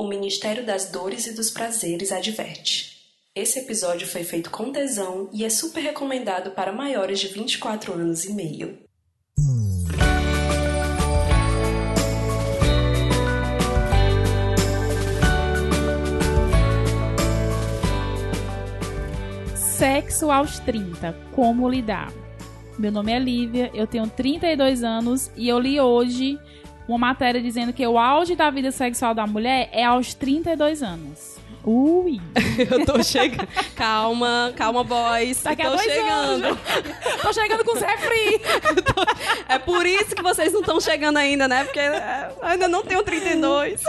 O Ministério das Dores e dos Prazeres adverte. Esse episódio foi feito com tesão e é super recomendado para maiores de 24 anos e meio. Sexo aos 30. Como lidar? Meu nome é Lívia, eu tenho 32 anos e eu li hoje uma matéria dizendo que o auge da vida sexual da mulher é aos 32 anos. Ui! Eu tô chegando. Calma, calma, boys. Daqui tô chegando. anos. Tô chegando com Zé Free. É por isso que vocês não estão chegando ainda, né? Porque é, ainda não tenho 32.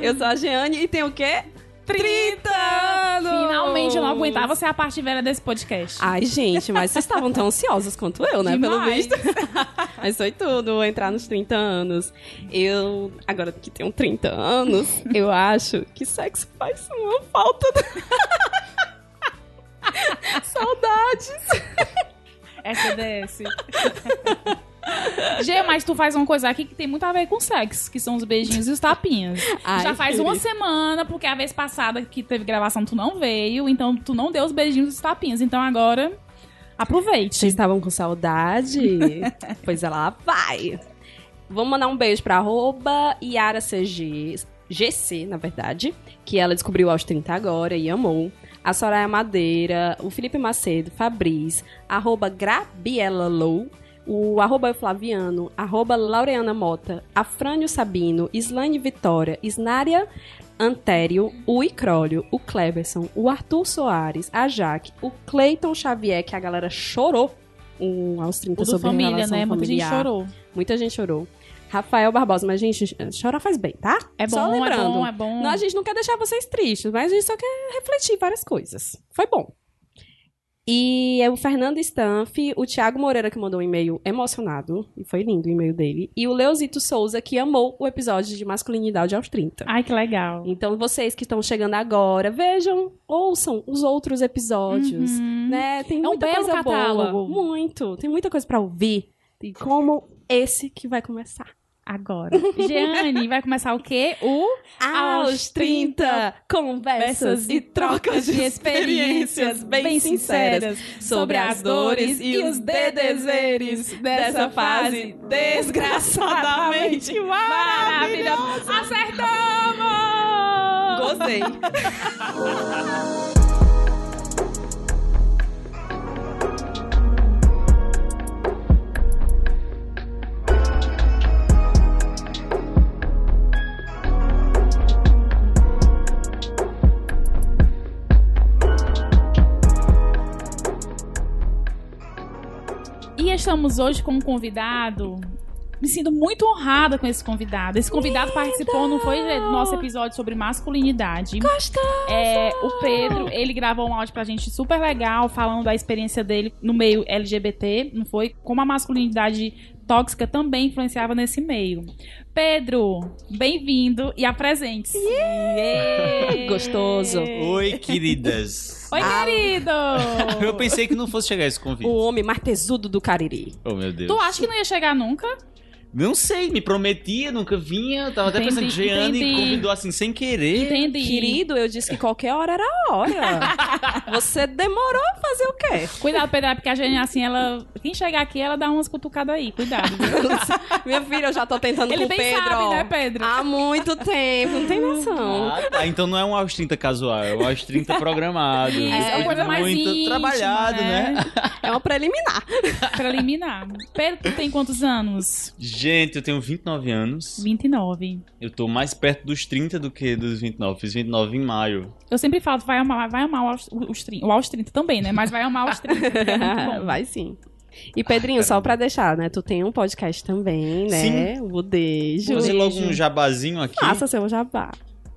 Eu sou a Jeane e tenho o quê? 30 anos! Finalmente eu não aguentava ser a parte velha desse podcast. Ai, gente, mas vocês estavam tão ansiosos quanto eu, né? Pelo Demais. visto. Mas foi tudo, entrar nos 30 anos. Eu, agora que tenho 30 anos, eu acho que sexo faz uma falta. Saudades. SDS. Gê, mas tu faz uma coisa aqui que tem muito a ver com sexo, que são os beijinhos e os tapinhas. Ai, Já faz uma semana, porque a vez passada que teve gravação tu não veio, então tu não deu os beijinhos e os tapinhas. Então agora, aproveite. Vocês estavam com saudade? pois ela vai. Vamos mandar um beijo pra arroba YaraCG, GC, na verdade, que ela descobriu aos 30 agora e amou. A Soraya Madeira, o Felipe Macedo, Fabris, arroba Grabiela Lou, o arroba Flaviano, arroba Laureana Mota, Afrânio Sabino, Islane Vitória, Isnária Antério, o Icrólio, o Cleberson, o Arthur Soares, a Jaque, o Cleiton Xavier, que a galera chorou um, aos 30 O do sobre família, relação né? Muita gente familiar. chorou. Muita gente chorou. Rafael Barbosa, mas gente, chorar faz bem, tá? É Só bom, é lembrando. bom, é bom. Não, a gente não quer deixar vocês tristes, mas a gente só quer refletir várias coisas. Foi bom. E é o Fernando Stanf, o Thiago Moreira que mandou um e-mail emocionado, e foi lindo o e-mail dele, e o Leozito Souza que amou o episódio de masculinidade aos 30. Ai, que legal. Então vocês que estão chegando agora, vejam, ouçam os outros episódios, Uhum. né? Tem É um muita belo coisa catálogo. boa, muito. Tem muita coisa pra ouvir. E como esse que vai começar. Agora. Jeane, vai começar o quê? O Aos 30, conversas e trocas de experiências bem sinceras sobre as dores e os dedezeres dessa fase desgraçadamente maravilhosa. Acertamos! Gostei. estamos hoje com um convidado. Me sinto muito honrada com esse convidado. Esse convidado participou, não foi, do nosso episódio sobre masculinidade. Gostoso. É, o Pedro, ele gravou um áudio pra gente super legal, falando da experiência dele no meio LGBT, não foi? Como a masculinidade tóxica também influenciava nesse meio. Pedro, bem-vindo e apresente-se. Yeah! Gostoso. Oi, queridas. Oi, querido! Eu pensei que não fosse chegar esse convite. O homem martesudo do Cariri. Oh, meu Deus. Tu acha que não ia chegar nunca? Não sei, me prometia, nunca vinha. Tava até Entendi, pensando que Jeane entendi. convidou assim sem querer. Entendi. Querido, eu disse que qualquer hora era a hora. Você demorou a fazer o quê? Cuidado, Pedro, é porque a Jane, assim, ela. Quem chegar aqui, ela dá umas cutucadas aí. Cuidado? Minha filha, eu já tô tentando Ele com o bem Pedro. sabe, né, Pedro? Há muito tempo, não tem noção. Ah, tá. Então não é um aos 30 casual, é um aos 30 programado. Isso, é uma coisa mais muito íntima, trabalhado, né? É uma preliminar. Preliminar. Pedro, tu tem quantos anos? Gente, eu tenho 29 anos. 29. Eu tô mais perto dos 30 do que dos 29. Fiz 29 em maio. Eu sempre falo, vai amar, vai amar o aos, os 30. O aos 30 também, né? Mas vai amar os 30, porque é muito bom. Vai sim. E Pedrinho, só pra deixar, né? Tu tem um podcast também, né? O Budejo. Vou fazer logo um jabazinho aqui. Faça seu jabá.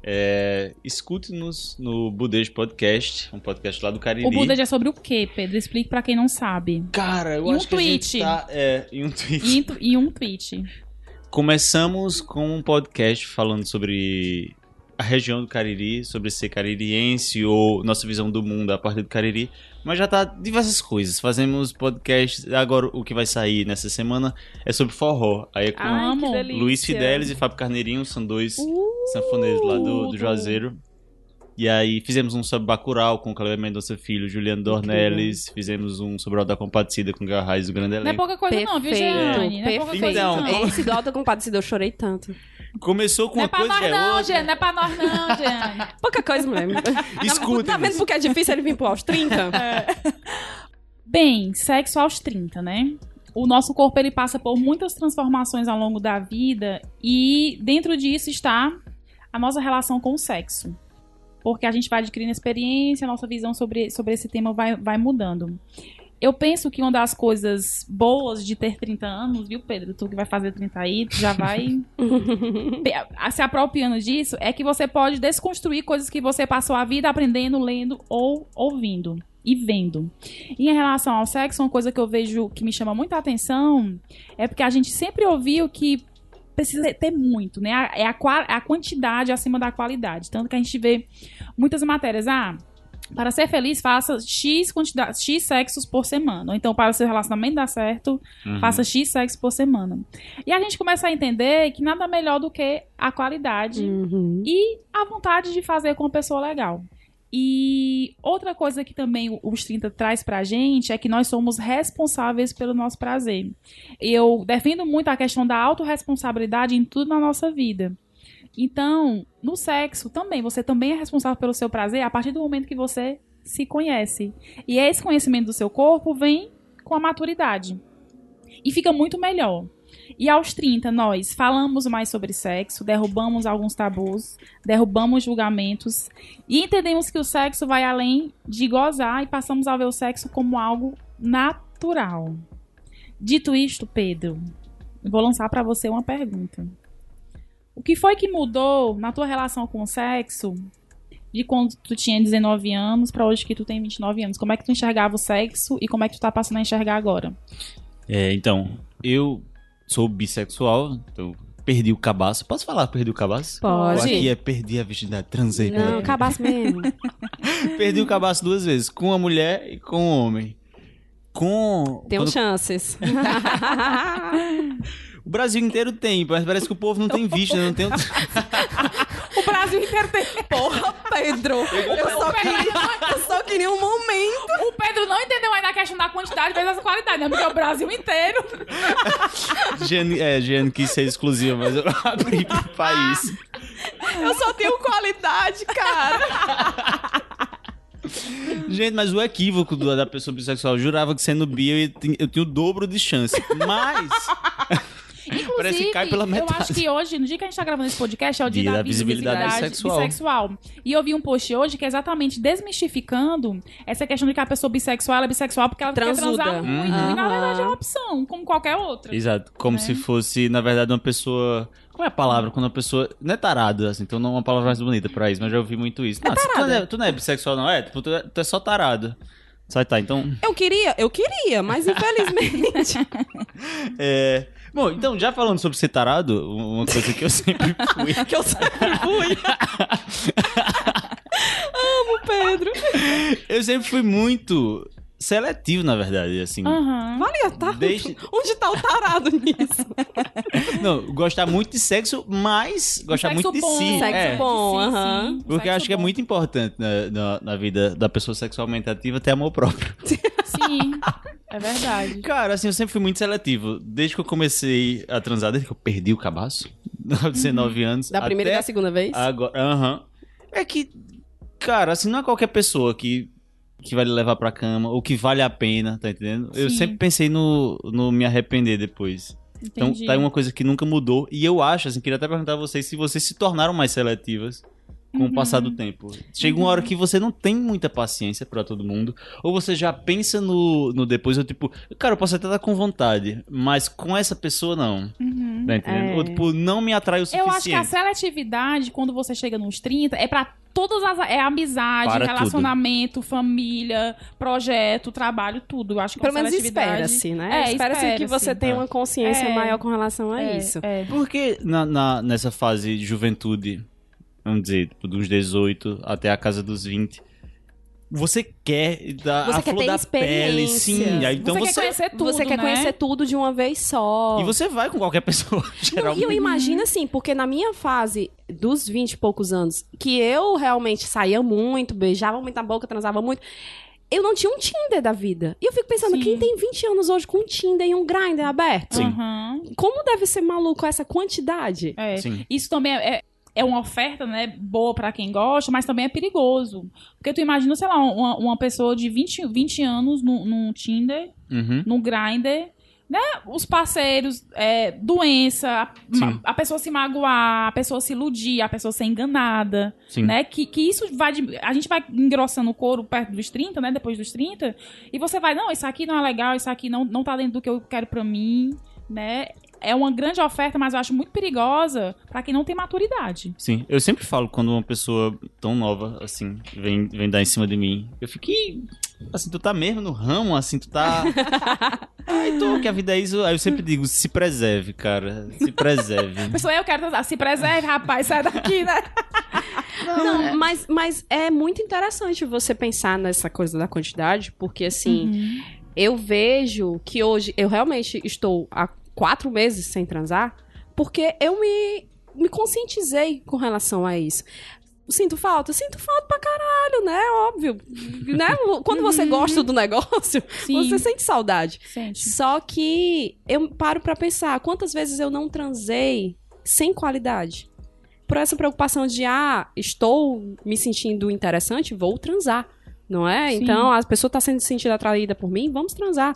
É, Escute-nos no Budejo Podcast, um podcast lá do Cariri. O Buda é sobre o quê, Pedro? Explique pra quem não sabe. Cara, eu E um acho que a gente tweet. tá... É, e um tweet. E, e um tweet. Começamos com um podcast falando sobre a região do Cariri, sobre ser caririense ou nossa visão do mundo a partir do Cariri, mas já tá diversas coisas. Fazemos podcasts, agora o que vai sair nessa semana é sobre forró. Aí é com Ai. Luiz Fidelis e Fábio Carneirinho, são dois Uh, sanfoneiros lá do, do. Juazeiro. E aí fizemos um sobre Bacurau com Cleber Mendonça Filho, Juliano Dornelles, fizemos um sobre o Alda Compadecida com Garrais do Grande Não é Elenco. pouca coisa não, viu, Perfeito, Jeane? Não é pouca coisa Então, não. Esse do Alta Compadecida eu chorei tanto. Começou com Não é uma pra coisa nós e é não, outra. Jeane, não é pra nós não, Jeane. Pouca coisa, mulher. Escutem. Tá vendo porque é difícil ele vir pro aos 30? Bem, sexo aos 30, né? O nosso corpo ele passa por muitas transformações ao longo da vida e dentro disso está a nossa relação com o sexo. Porque a gente vai adquirindo experiência, a nossa visão sobre, sobre esse tema vai, vai mudando. Eu penso que uma das coisas boas de ter 30 anos, viu, Pedro? Tu que vai fazer 30 aí, tu já vai se apropriando disso, é que você pode desconstruir coisas que você passou a vida aprendendo, lendo ou ouvindo e vendo. E em relação ao sexo, uma coisa que eu vejo que me chama muita atenção é porque a gente sempre ouviu que precisa ter muito, né? É a, a quantidade acima da qualidade. Tanto que a gente vê muitas matérias, ah, para ser feliz, faça X quantidade, X sexos por semana. Ou então, para seu relacionamento dar certo, Uhum. faça X sexos por semana. E a gente começa a entender que nada melhor do que a qualidade Uhum. e a vontade de fazer com uma pessoa legal. E outra coisa que também os 30 traz pra gente é que nós somos responsáveis pelo nosso prazer. Eu defendo muito a questão da autorresponsabilidade em tudo na nossa vida. Então, no sexo também, você também é responsável pelo seu prazer a partir do momento que você se conhece. E esse conhecimento do seu corpo vem com a maturidade. E fica muito melhor. E aos 30, nós falamos mais sobre sexo, derrubamos alguns tabus, derrubamos julgamentos e entendemos que o sexo vai além de gozar e passamos a ver o sexo como algo natural. Dito isto, Pedro, vou lançar para você uma pergunta. O que foi que mudou na tua relação com o sexo de quando tu tinha 19 anos para hoje que tu tem 29 anos? Como é que tu enxergava o sexo e como é que tu tá passando a enxergar agora? É, então, eu sou bissexual, então perdi o cabaço. Posso falar perdi o cabaço? Pode. Ou Aqui é perdi a virgindade, transei. Não, pela- cabaço mesmo. Perdi o cabaço duas vezes, com a mulher e com o homem. Com. Tem quando- chances. O Brasil inteiro tem, mas parece que o povo não tem visto, né? não tem. O Brasil inteiro tem. Porra, Pedro. Eu só, queria, eu só queria um momento. O Pedro não entendeu ainda a questão da quantidade vezes a qualidade, né? Porque o Brasil inteiro. Giane, é, Giane quis ser exclusiva, mas eu abri pro país. Eu só tenho qualidade, cara. Gente, mas o equívoco do- da pessoa bissexual eu jurava que sendo bi eu, eu tinha o dobro de chance. Mas. Parece que cai pela eu metade. acho que hoje, no dia que a gente tá gravando esse podcast, é o dia, Dia da, da visibilidade visibilidade sexual. bissexual. E eu vi um post hoje que é exatamente desmistificando essa questão de que a pessoa bissexual ela é bissexual porque ela Transuda. quer transar muito. Uhum. E na verdade é uma opção, como qualquer outra. Exato. Como Né? se fosse, na verdade, uma pessoa. Qual é a palavra? Quando uma pessoa. Não é tarada, assim, então não é uma palavra mais bonita pra isso, mas já ouvi muito isso. não, tu, não é, tu não é bissexual, não é? Tipo, tu, é, tu é só tarado. Só tá, então. Eu queria, eu queria, mas infelizmente. É. Bom, então, já falando sobre ser tarado, uma coisa que eu sempre fui. que eu sempre fui. Amo, Pedro. Eu sempre fui muito seletivo, na verdade, assim. Aham. Olha, tá. Desde- Onde tá o tarado nisso? Não, gostar muito de sexo, mas gostar Sexo muito de bom. si. Sexo é. bom. Sim, aham. sim. Porque acho que é bom. muito importante na, na, na vida da pessoa sexualmente ativa ter amor próprio. Sim, é verdade. Cara, assim, eu sempre fui muito seletivo. Desde que eu comecei a transar, desde que eu perdi o cabaço, aos 19 anos. Da primeira e da segunda vez? Agora, aham. É que, cara, assim, não é qualquer pessoa que, que vai lhe levar pra cama ou que vale a pena, tá entendendo? Eu Sim. sempre pensei no, no me arrepender depois. Então, Entendi. tá aí uma coisa que nunca mudou. E eu acho, assim, queria até perguntar a vocês se vocês se tornaram mais seletivas com Uhum. o passar do tempo. Chega uma hora que você não tem muita paciência pra todo mundo, ou você já pensa no, no depois, ou tipo, cara, eu posso até estar com vontade, mas com essa pessoa não. Uhum. Tá entendendo? É. Ou tipo, não me atrai o Eu suficiente. acho que a seletividade, quando você chega nos 30, é pra todas as. É amizade, Para relacionamento, família, projeto, trabalho, tudo. Eu acho que Pelo menos seletividade- espera-se, né? É, espera-se que espera-se. você tenha uma consciência É. maior com relação a É, isso. é. Porque na, na- nessa fase de juventude, vamos dizer, tipo, dos 18 até a casa dos 20. Você quer dar Você a quer flor ter da pele, sim. Então você, você, quer conhecer tudo, você quer né? conhecer tudo de uma vez só. E você vai com qualquer pessoa, Não, geralmente. e eu imagino assim, porque na minha fase dos 20 e poucos anos, que eu realmente saía muito, beijava muito na boca, transava muito, eu não tinha um Tinder da vida. E eu fico pensando, Sim. quem tem 20 anos hoje com um Tinder e um Grindr aberto? Sim. Como deve ser maluco essa quantidade? É. Sim. Isso também é, é, é uma oferta, né, boa pra quem gosta, mas também é perigoso. Porque tu imagina, sei lá, uma, uma pessoa de 20, 20 anos no, no Tinder, Uhum. no Grindr, né? Os parceiros, é, doença, a, a pessoa se magoar, a pessoa se iludir, a pessoa ser enganada, Sim. né? Que, que isso vai. de- a gente vai engrossando o couro perto dos 30, né? Depois dos 30, e você vai, não, isso aqui não é legal, isso aqui não, não tá dentro do que eu quero pra mim, né? É uma grande oferta, mas eu acho muito perigosa pra quem não tem maturidade. Sim, eu sempre falo quando uma pessoa tão nova, assim, vem, vem dar em cima de mim. Eu fico, "Ih, assim, tu tá mesmo no ramo, assim, tu tá. Ai, tu, que a vida é isso. Aí eu sempre digo, se preserve, cara. Se preserve. A pessoa, eu quero transar, se preserve, rapaz, sai daqui, né? Não, mas, mas é muito interessante você pensar nessa coisa da quantidade, porque assim, Uhum. eu vejo que hoje eu realmente estou quatro meses sem transar, porque eu me, me conscientizei com relação a isso. Sinto falta? Sinto falta pra caralho, né? Óbvio. né? Quando você gosta do negócio, Sim. você sente saudade. Sente. Só que eu paro pra pensar, quantas vezes eu não transei sem qualidade? Por essa preocupação de, ah, estou me sentindo interessante, vou transar, não é? Sim. Então, a pessoa está sendo sentida atraída por mim, vamos transar.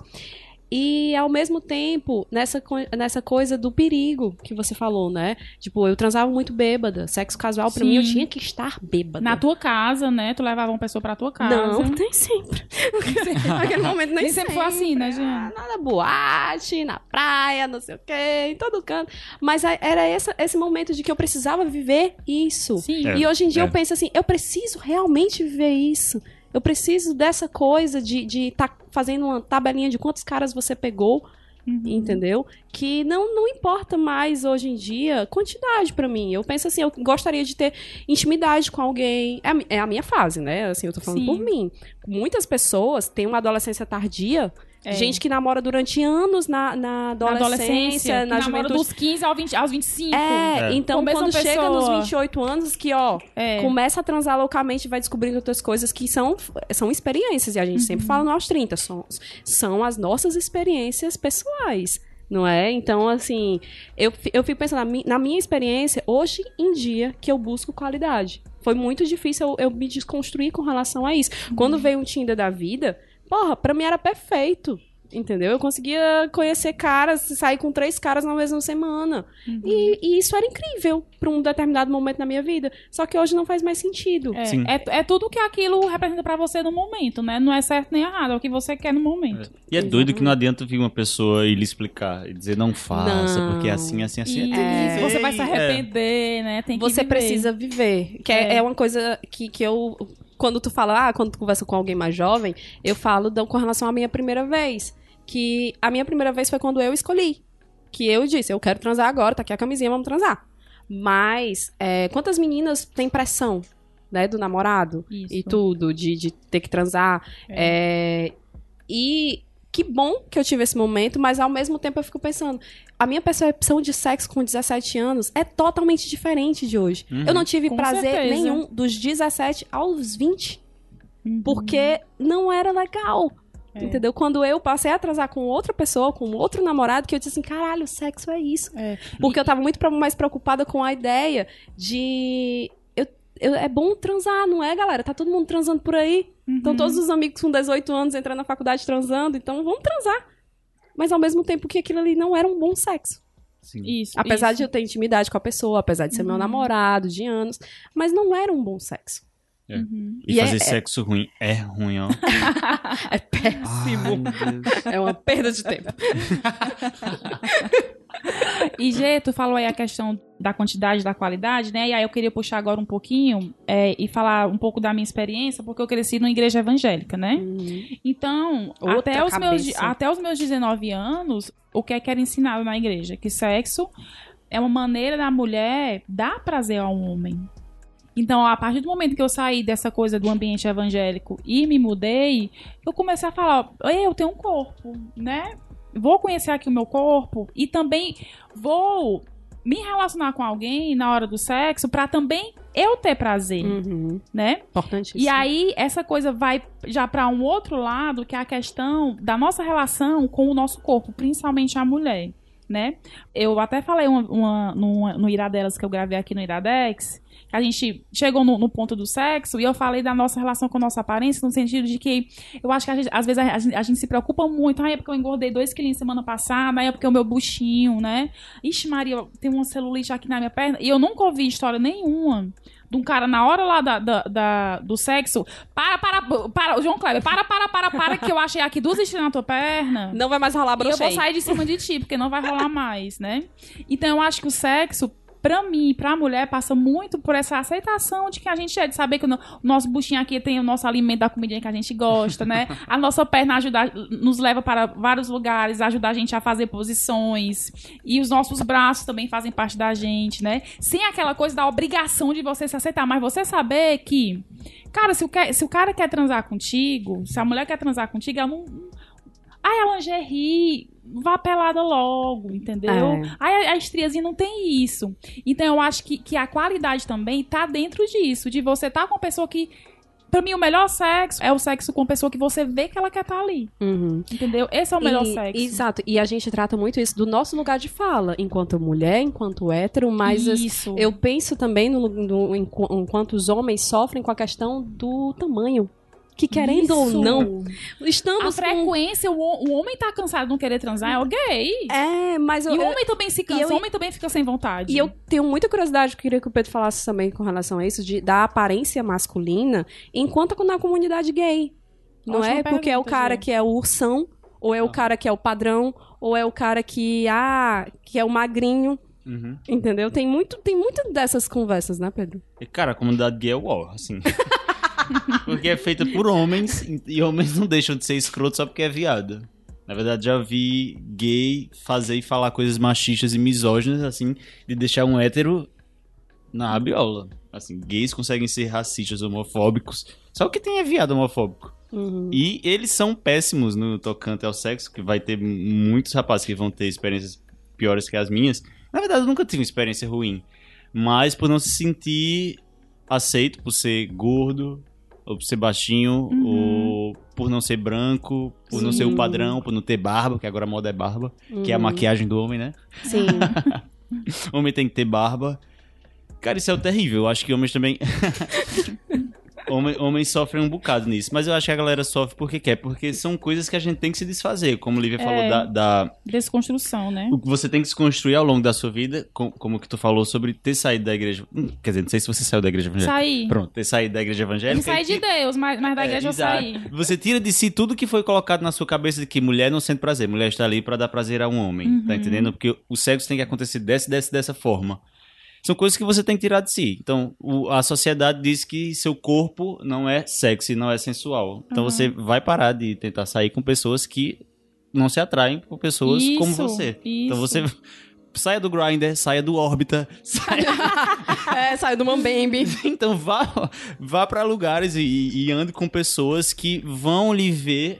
E, ao mesmo tempo, nessa, nessa coisa do perigo que você falou, né? Tipo, eu transava muito bêbada. Sexo casual, pra Sim. mim, eu tinha que estar bêbada. Na tua casa, né? Tu levava uma pessoa pra tua casa. Não, nem sempre. Naquele momento nem, Nem sempre foi assim, né, Jean? Ah, Nada boate, na praia, não sei o quê, em todo canto. Mas era essa, esse momento de que eu precisava viver isso. Sim. É. E hoje em dia é. eu penso assim, eu preciso realmente viver isso. Eu preciso dessa coisa de estar fazendo uma tabelinha de quantos caras você pegou, Uhum. entendeu? Que não, não importa mais hoje em dia quantidade pra mim. Eu penso assim, eu gostaria de ter intimidade com alguém. É, a é a minha fase, né? Assim, eu tô falando Sim. por mim. Muitas pessoas têm uma adolescência tardia. É. Gente que namora durante anos na, na Na adolescência, na, que namora dos 15 aos, 20, aos 25. É, É. então quando chega nos pessoa. 28 anos, que ó, É. começa a transar loucamente e vai descobrindo outras coisas que são, são experiências. E a gente Uhum. sempre fala aos 30, são, são as nossas experiências pessoais. Não é? Então, assim, eu, eu fico pensando, na mi- na minha experiência, hoje em dia, que eu busco qualidade. Foi muito difícil eu, eu me desconstruir com relação a isso. Quando Uhum. veio um Tinder da vida, porra, pra mim era perfeito. Entendeu? Eu conseguia conhecer caras, sair com três caras na mesma semana. Uhum. E, e isso era incrível pra um determinado momento na minha vida. Só que hoje não faz mais sentido. É, é, é tudo que aquilo representa pra você no momento, né? Não é certo nem errado, é o que você quer no momento. E é doido que não adianta vir uma pessoa e lhe explicar e dizer não faça, Não. porque é assim, assim, assim. E tem que viver. você vai se É. arrepender, né? Tem que Você viver. precisa viver. Que é, É. é uma coisa que, que eu. Quando tu fala, ah, quando tu conversa com alguém mais jovem, eu falo da- com relação à minha primeira vez. Que a minha primeira vez foi quando eu escolhi. Que eu disse, eu quero transar agora, tá aqui a camisinha, vamos transar. Mas, é, quantas meninas têm pressão, né, do namorado Isso. e tudo, de, de ter que transar. É, e que bom que eu tive esse momento, mas ao mesmo tempo eu fico pensando, a minha percepção de sexo com 17 anos é totalmente diferente de hoje. Uhum. Eu não tive Com prazer certeza. nenhum dos 17 aos 20, Uhum. porque não era legal. É. Entendeu? Quando eu passei a transar com outra pessoa, com outro namorado, que eu disse assim, caralho, sexo é isso. É. Porque eu tava muito mais preocupada com a ideia de. É bom transar, não é, galera? Tá todo mundo transando por aí. Uhum. Então, todos os amigos com 18 anos entrando na faculdade transando, então vamos transar. Mas ao mesmo tempo que aquilo ali não era um bom sexo. Sim. Isso. Apesar isso. de eu ter intimidade com a pessoa, apesar de ser meu Uhum. namorado de anos, mas não era um bom sexo. Uhum. E E é- fazer é- sexo ruim é ruim, ó. É péssimo. Ai, meu. É uma perda de tempo. E, Gê, tu falou aí a questão da quantidade da qualidade, né? E aí eu queria puxar agora um pouquinho é, e falar um pouco da minha experiência, porque eu cresci numa igreja evangélica, né? Então, Outra até os, meus, até os meus 19 anos, o que é que era ensinado na igreja? Que sexo é uma maneira da mulher dar prazer ao homem. Então, a partir do momento que eu saí dessa coisa do ambiente evangélico e me mudei, eu comecei a falar, "Ei, eu tenho um corpo, né? Vou conhecer aqui o meu corpo e também vou me relacionar com alguém na hora do sexo pra também eu ter prazer, Uhum. né? Importantíssimo. E aí, essa coisa vai já pra um outro lado, que é a questão da nossa relação com o nosso corpo, principalmente a mulher, né? Eu até falei uma, uma- numa- no Iradelas que eu gravei aqui no Iradex, a gente chegou no, no ponto do sexo e eu falei da nossa relação com a nossa aparência, no sentido de que eu acho que gente- às vezes a, a gente, a gente se preocupa muito. Ah, é porque eu engordei dois quilinhos semana passada, aí é porque o meu buchinho, né? Ixi, Maria, tem uma celulite aqui na minha perna. E eu nunca ouvi história nenhuma de um cara na hora lá da, da- da- do sexo. Para, para, para, João Kleber, para, para, para, para, que eu achei aqui duas estrelas na tua perna. Não vai mais rolar E eu brochei. vou sair de cima de ti, porque não vai rolar mais, né? Então eu acho que o sexo, pra mim, pra mulher, passa muito por essa aceitação de que a gente é, de saber que o, no- o nosso buchinho aqui tem o nosso alimento da comidinha que a gente gosta, né? A nossa perna ajuda, nos leva para vários lugares, ajuda a gente a fazer posições. E os nossos braços também fazem parte da gente, né? Sem aquela coisa da obrigação de você se aceitar, mas você saber que. Cara, se o, que- se o cara quer transar contigo, se a mulher quer transar contigo, ela não. Ai, a lingerie, vá pelada logo, entendeu? É. Ai, a, a estriazinha não tem isso. Então eu acho que, que a qualidade também tá dentro disso, de você tá com uma pessoa que. Pra mim, o melhor sexo é o sexo com pessoa que você vê que ela quer estar ali. Uhum. Entendeu? Esse é o melhor E- sexo. Exato. E a gente trata muito isso do nosso lugar de fala, enquanto mulher, enquanto hétero, mas as- Isso. eu penso também no, no- enqu- enquanto os homens sofrem com a questão do tamanho. Que querendo ou Isso. não, A estamos com... frequência, o, ho- o homem tá cansado de não querer transar, é o gay. É, mas eu, E o eu- homem também se cansa, eu- o homem também fica sem vontade. E eu tenho muita curiosidade, eu queria que o Pedro falasse também com relação a isso, de, da aparência masculina, enquanto na comunidade gay. Não Ótima é porque é o cara Ju. que é o ursão, ou é o cara que é o padrão, ou é o cara que, ah, que é o magrinho, Uhum. entendeu? Tem muito, tem muito dessas conversas, né, Pedro? E, cara, a comunidade gay é war, assim. porque é feita por homens e homens não deixam de ser escroto só porque é viado. Na verdade, já vi gay fazer e falar coisas machistas e misóginas, assim, de deixar um hétero na rabiola. Assim, gays conseguem ser racistas, homofóbicos. Só o que tem é viado homofóbico. Uhum. E eles são péssimos no tocante ao sexo, que vai ter muitos rapazes que vão ter experiências piores que as minhas. Na verdade, eu nunca tive uma experiência ruim. Mas por não se sentir aceito por ser gordo, ser baixinho, Uhum. ou por não ser branco, por não ser o padrão, por não ter barba, que agora a moda é barba, que é a Uhum. maquiagem do homem, né? Sim. Homem tem que ter barba. Cara, isso é o terrível. Eu acho que homens também. Homem- homens sofrem um bocado nisso. Mas eu acho que a galera sofre porque quer. Porque são coisas que a gente tem que se desfazer. Como o Lívia falou, É. da, da- Desconstrução, né? o que você tem que se construir ao longo da sua vida. com- Como que tu falou sobre ter saído da igreja. Hum, Quer dizer, não sei se você saiu da igreja evangélica. Saí. Pronto, ter saído da igreja Eu evangélica. saí e de Deus, mas, mas da é, igreja eu exato. saí. Você tira de si tudo que foi colocado na sua cabeça de que mulher não sente prazer. Mulher está ali pra dar prazer a um homem. Uhum. Tá entendendo? Porque o sexo tem que acontecer dessa, dessa, dessa forma. São coisas que você tem que tirar de si. Então, o- a sociedade diz que seu corpo não é sexy, não é sensual. Então, Uhum. você vai parar de tentar sair com pessoas que não se atraem por pessoas como Isso, você. Então, isso. você saia do Grindr, saia do Orbita, saia... é, saiu do Mambembe. Então vá, vá para lugares e, e ande com pessoas que vão lhe ver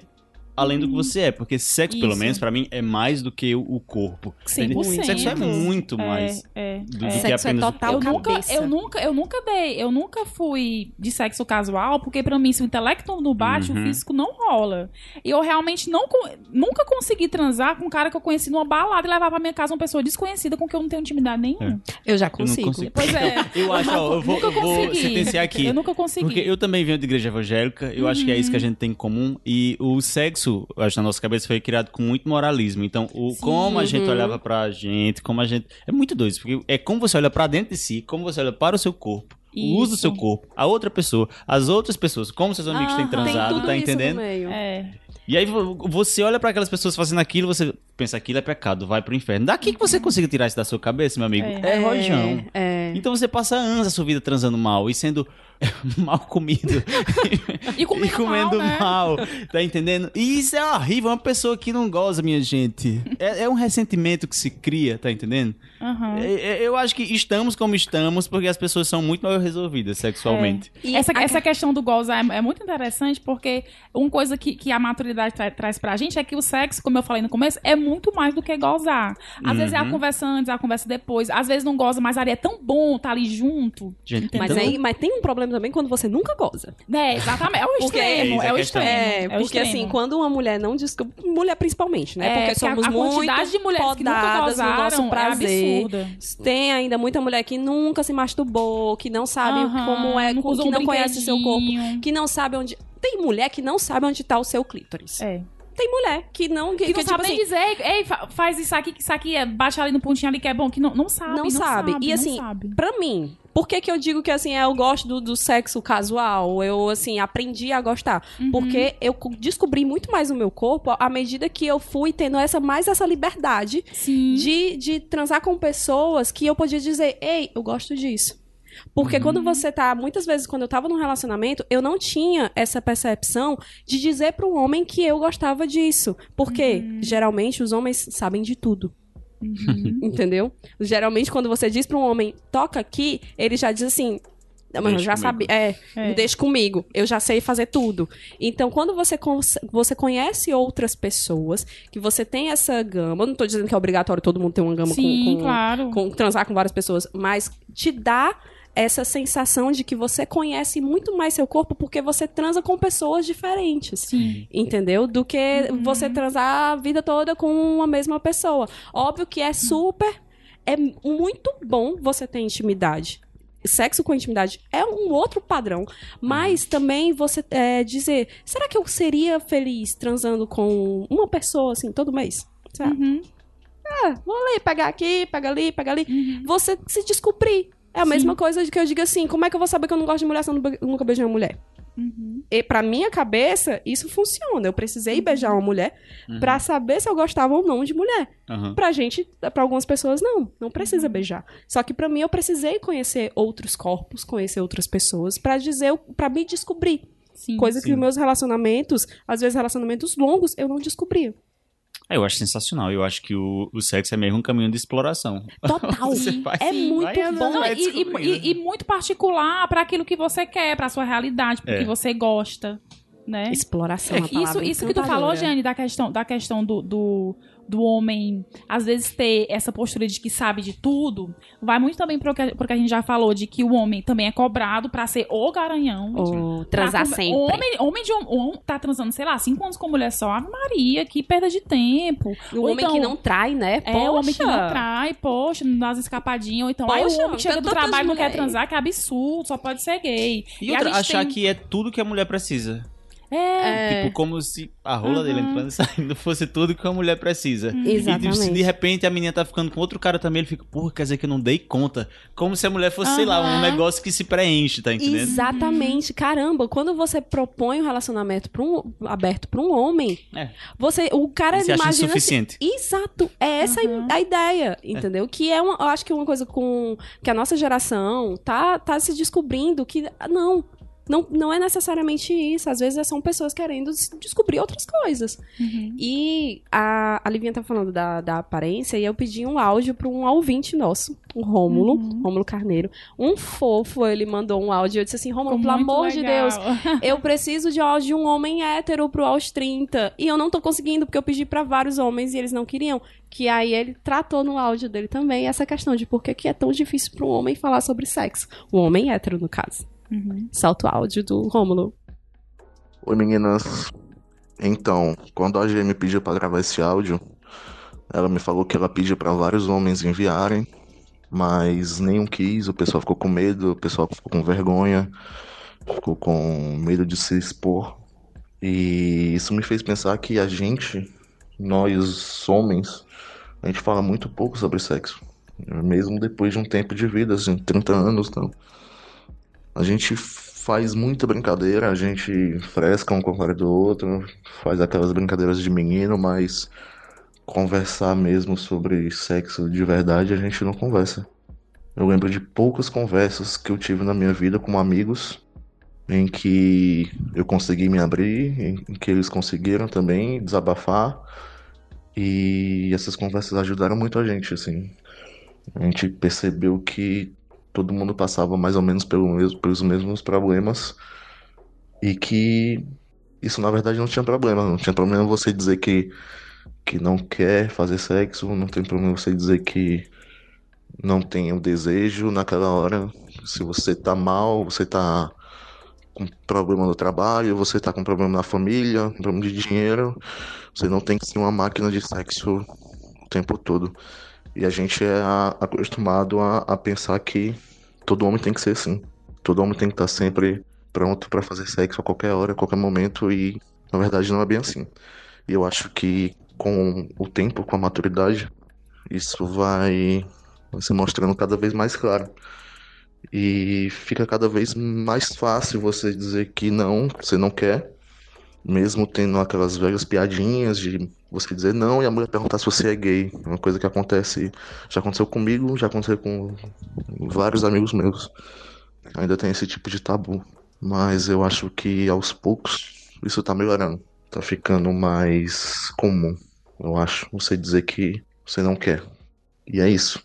além do que você é. Porque sexo, pelo Isso. menos, pra mim, é mais do que o, o corpo. 100%. Sexo é muito mais É, do, do é. que Sexo é apenas o total Eu corpo. nunca, cabeça. eu nunca, eu nunca dei, eu nunca fui de sexo casual, porque pra mim se o intelecto não bate, Uhum. o físico não rola. E eu realmente não, nunca consegui transar com um cara que eu conheci numa balada e levar pra minha casa uma pessoa desconhecida com quem eu não tenho intimidade nenhuma. Eu já Eu não consigo. consigo. Pois é. Eu acho, ó, eu vou, nunca eu vou consegui. sentenciar aqui. Eu nunca consegui. Porque eu também venho de igreja evangélica, eu acho que é isso que a gente tem em comum. E o sexo, eu acho, na nossa cabeça foi criado com muito moralismo. Então, o, como a gente Uhum. olhava pra gente, como a gente. É muito doido, isso, porque é como você olha pra dentro de si, como você olha para o seu corpo, o uso do Isso. seu corpo, a outra pessoa, as outras pessoas, como seus amigos têm. Tem transado, tudo tá isso entendendo? no meio. É. E aí vo- você olha pra aquelas pessoas fazendo aquilo, você pensa aquilo é pecado, vai pro inferno. Daqui que você consiga tirar isso da sua cabeça, meu amigo, é, É. rojão. É, É. Então você passa anos a sua vida transando mal e sendo mal comido. E comendo, e comendo mal, né? mal, tá entendendo? E isso é horrível, uma pessoa que não goza, minha gente. É, é um ressentimento que se cria, tá entendendo? É- é- eu acho que estamos como estamos porque as pessoas são muito mal resolvidas sexualmente. E essa, a- essa questão do gozar é, é muito interessante porque uma coisa que, que a maturidade tra- traz pra gente é que o sexo, como eu falei no começo, é muito mais do que gozar. Às vezes é a Uhum. conversa antes, a conversa depois. Às vezes não goza, mas ali é tão bom estar ali junto. Gente, Mas, então- aí, mas tem um problema também quando você nunca goza. É, exatamente. É o Porque- extremo. É É a o extremo. É, é o porque extremo. assim, quando uma mulher não descobre. Mulher principalmente, né? É, porque somos a, a muito quantidade de mulheres que nunca gozaram no nosso é prazer. Absurda. Tem ainda muita mulher que nunca se masturbou, que não sabe Aham, como é, que um não conhece seu corpo, que não sabe onde. Tem mulher que não sabe onde tá o seu clítoris. É. Tem mulher que não. Que, Que não que, sabe tipo nem assim, dizer, ei, fa- faz isso aqui, isso aqui é, baixa ali no pontinho ali que é bom, que não, não sabe. Não Não, sabe. sabe. E não assim, sabe. Pra mim, por que, que eu digo que assim, eu gosto do, do sexo casual? Eu, assim, aprendi a gostar. Uhum. Porque eu co- descobri muito mais o meu corpo à medida que eu fui tendo essa, mais essa liberdade Sim. de, de transar com pessoas que eu podia dizer, ei, eu gosto disso. Porque Uhum. quando você tá, muitas vezes, quando eu tava num relacionamento, eu não tinha essa percepção de dizer para um homem que eu gostava disso. Porque, Uhum. geralmente, os homens sabem de tudo. Uhum. Entendeu? Geralmente, quando você diz pra um homem, toca aqui, ele já diz assim. "Não, Mas eu Deixa já comigo." sabia. É, É. deixa comigo. Eu já sei fazer tudo. Então, quando você, você conhece outras pessoas, que você tem essa gama, eu não tô dizendo que é obrigatório todo mundo ter uma gama Sim, com, com, claro. com- transar com várias pessoas, mas te dá essa sensação de que você conhece muito mais seu corpo porque você transa com pessoas diferentes. Sim. Entendeu? Do que você transar a vida toda com uma mesma pessoa. Óbvio que é super. É muito bom você ter intimidade. Sexo com intimidade é um outro padrão. Mas também você é, dizer: será que eu seria feliz transando com uma pessoa assim todo mês? Será? Uhum. Ah, vou ali, pegar aqui, pega ali, pega ali. Uhum. Você se descobrir. É a Sim. mesma coisa de que eu digo assim: como é que eu vou saber que eu não gosto de mulher se eu nunca beijei uma mulher? Uhum. E pra minha cabeça, isso funciona. Eu precisei beijar uma mulher pra saber se eu gostava ou não de mulher. Aham. Pra gente, pra algumas pessoas, não. Não precisa Uhum. beijar. Só que pra mim, eu precisei conhecer outros corpos, conhecer outras pessoas, pra dizer, para me descobrir. Sim. Coisa que Sim. os meus relacionamentos, às vezes relacionamentos longos, eu não descobria. É, Eu acho sensacional. Eu acho que o, o sexo é mesmo um caminho de exploração. Total. É muito vai- bom. Não, e, e- e- muito particular pra aquilo que você quer, pra sua realidade, porque É. você gosta, né? Exploração, a Isso, palavra isso que tu falou, Jane, da questão, da questão do, do, do homem, às vezes, ter essa postura de que sabe de tudo, vai muito também pro que, pro que a gente já falou, de que o homem também é cobrado pra ser o garanhão. Ou transar Pra- sempre. Homem, homem de um, um tá transando, sei lá, cinco anos com mulher só. Ave Maria, que perda de tempo. O Ou homem então, que não trai, né? É, o homem que não Poxa. trai, poxa, nas escapadinhas. Ou então, aí Poxa, o homem que chega do trabalho e não quer transar, que absurdo, só pode ser gay. E a outra, gente achar tem- que é tudo que a mulher precisa. É, Tipo, como se a rola dele Aham. entrando e saindo fosse tudo que a mulher precisa. E tipo, se de Exatamente. repente a menina tá ficando com outro cara também, ele fica, porra, quer dizer que eu não dei conta. Como se a mulher fosse, sei lá, um negócio que se preenche, tá entendendo? Exatamente. Caramba, quando você propõe um relacionamento pra um, aberto pra um homem, É. você, o cara Ele se acha imagina insuficiente. Exato, é essa Uhum. a ideia, entendeu? Que é uma, eu acho que é uma coisa com que a nossa geração tá, tá se descobrindo que ah, não, não, não é necessariamente isso. Às vezes são pessoas querendo descobrir outras coisas. Uhum. E a, a Livinha tá falando da, da aparência e eu pedi um áudio pra um ouvinte nosso, o Rômulo, Uhum. Rômulo Carneiro. Um fofo, ele mandou um áudio e eu disse assim, Rômulo, pelo amor de legal. Deus, eu preciso de áudio de um homem hétero pro aos 30. E eu não tô conseguindo, porque eu pedi pra vários homens e eles não queriam. Que aí ele tratou no áudio dele também essa questão de por que, é tão difícil pra um homem falar sobre sexo. Um homem hétero, no caso. Uhum. Salto áudio do Rômulo. Oi meninas. Então, quando a G me pediu pra gravar esse áudio, ela me falou que ela pediu pra vários homens enviarem, mas nenhum quis, o pessoal ficou com medo, o pessoal ficou com vergonha, ficou com medo de se expor. E isso me fez pensar que a gente, nós homens, a gente fala muito pouco sobre sexo. Mesmo depois de um tempo de vida, assim, 30 anos, então. A gente faz muita brincadeira, a gente fresca um com a cara do outro, faz aquelas brincadeiras de menino, mas conversar mesmo sobre sexo de verdade a gente não conversa. Eu lembro de poucas conversas que eu tive na minha vida com amigos em que eu consegui me abrir, em que eles conseguiram também desabafar. E essas conversas ajudaram muito a gente, assim. A gente percebeu que todo mundo passava mais ou menos pelo mesmo, pelos mesmos problemas e que isso na verdade não tinha problema. Não tinha problema você dizer que, que não quer fazer sexo, não tem problema você dizer que não tem o desejo naquela hora. Se você tá mal, você tá com problema no trabalho, você tá com problema na família, problema de dinheiro, você não tem que ser uma máquina de sexo o tempo todo. E a gente é acostumado a, a pensar que todo homem tem que ser assim. Todo homem tem que estar sempre pronto para fazer sexo a qualquer hora, a qualquer momento, e na verdade não é bem assim. E eu acho que com o tempo, com a maturidade, isso vai, se mostrando cada vez mais claro. E fica cada vez mais fácil você dizer que não, você não quer, mesmo tendo aquelas velhas piadinhas de você dizer não e a mulher perguntar se você é gay. É uma coisa que acontece, já aconteceu comigo, já aconteceu com vários amigos meus. Ainda tem esse tipo de tabu. Mas eu acho que aos poucos isso tá melhorando. Tá ficando mais comum, eu acho, você dizer que você não quer. E é isso.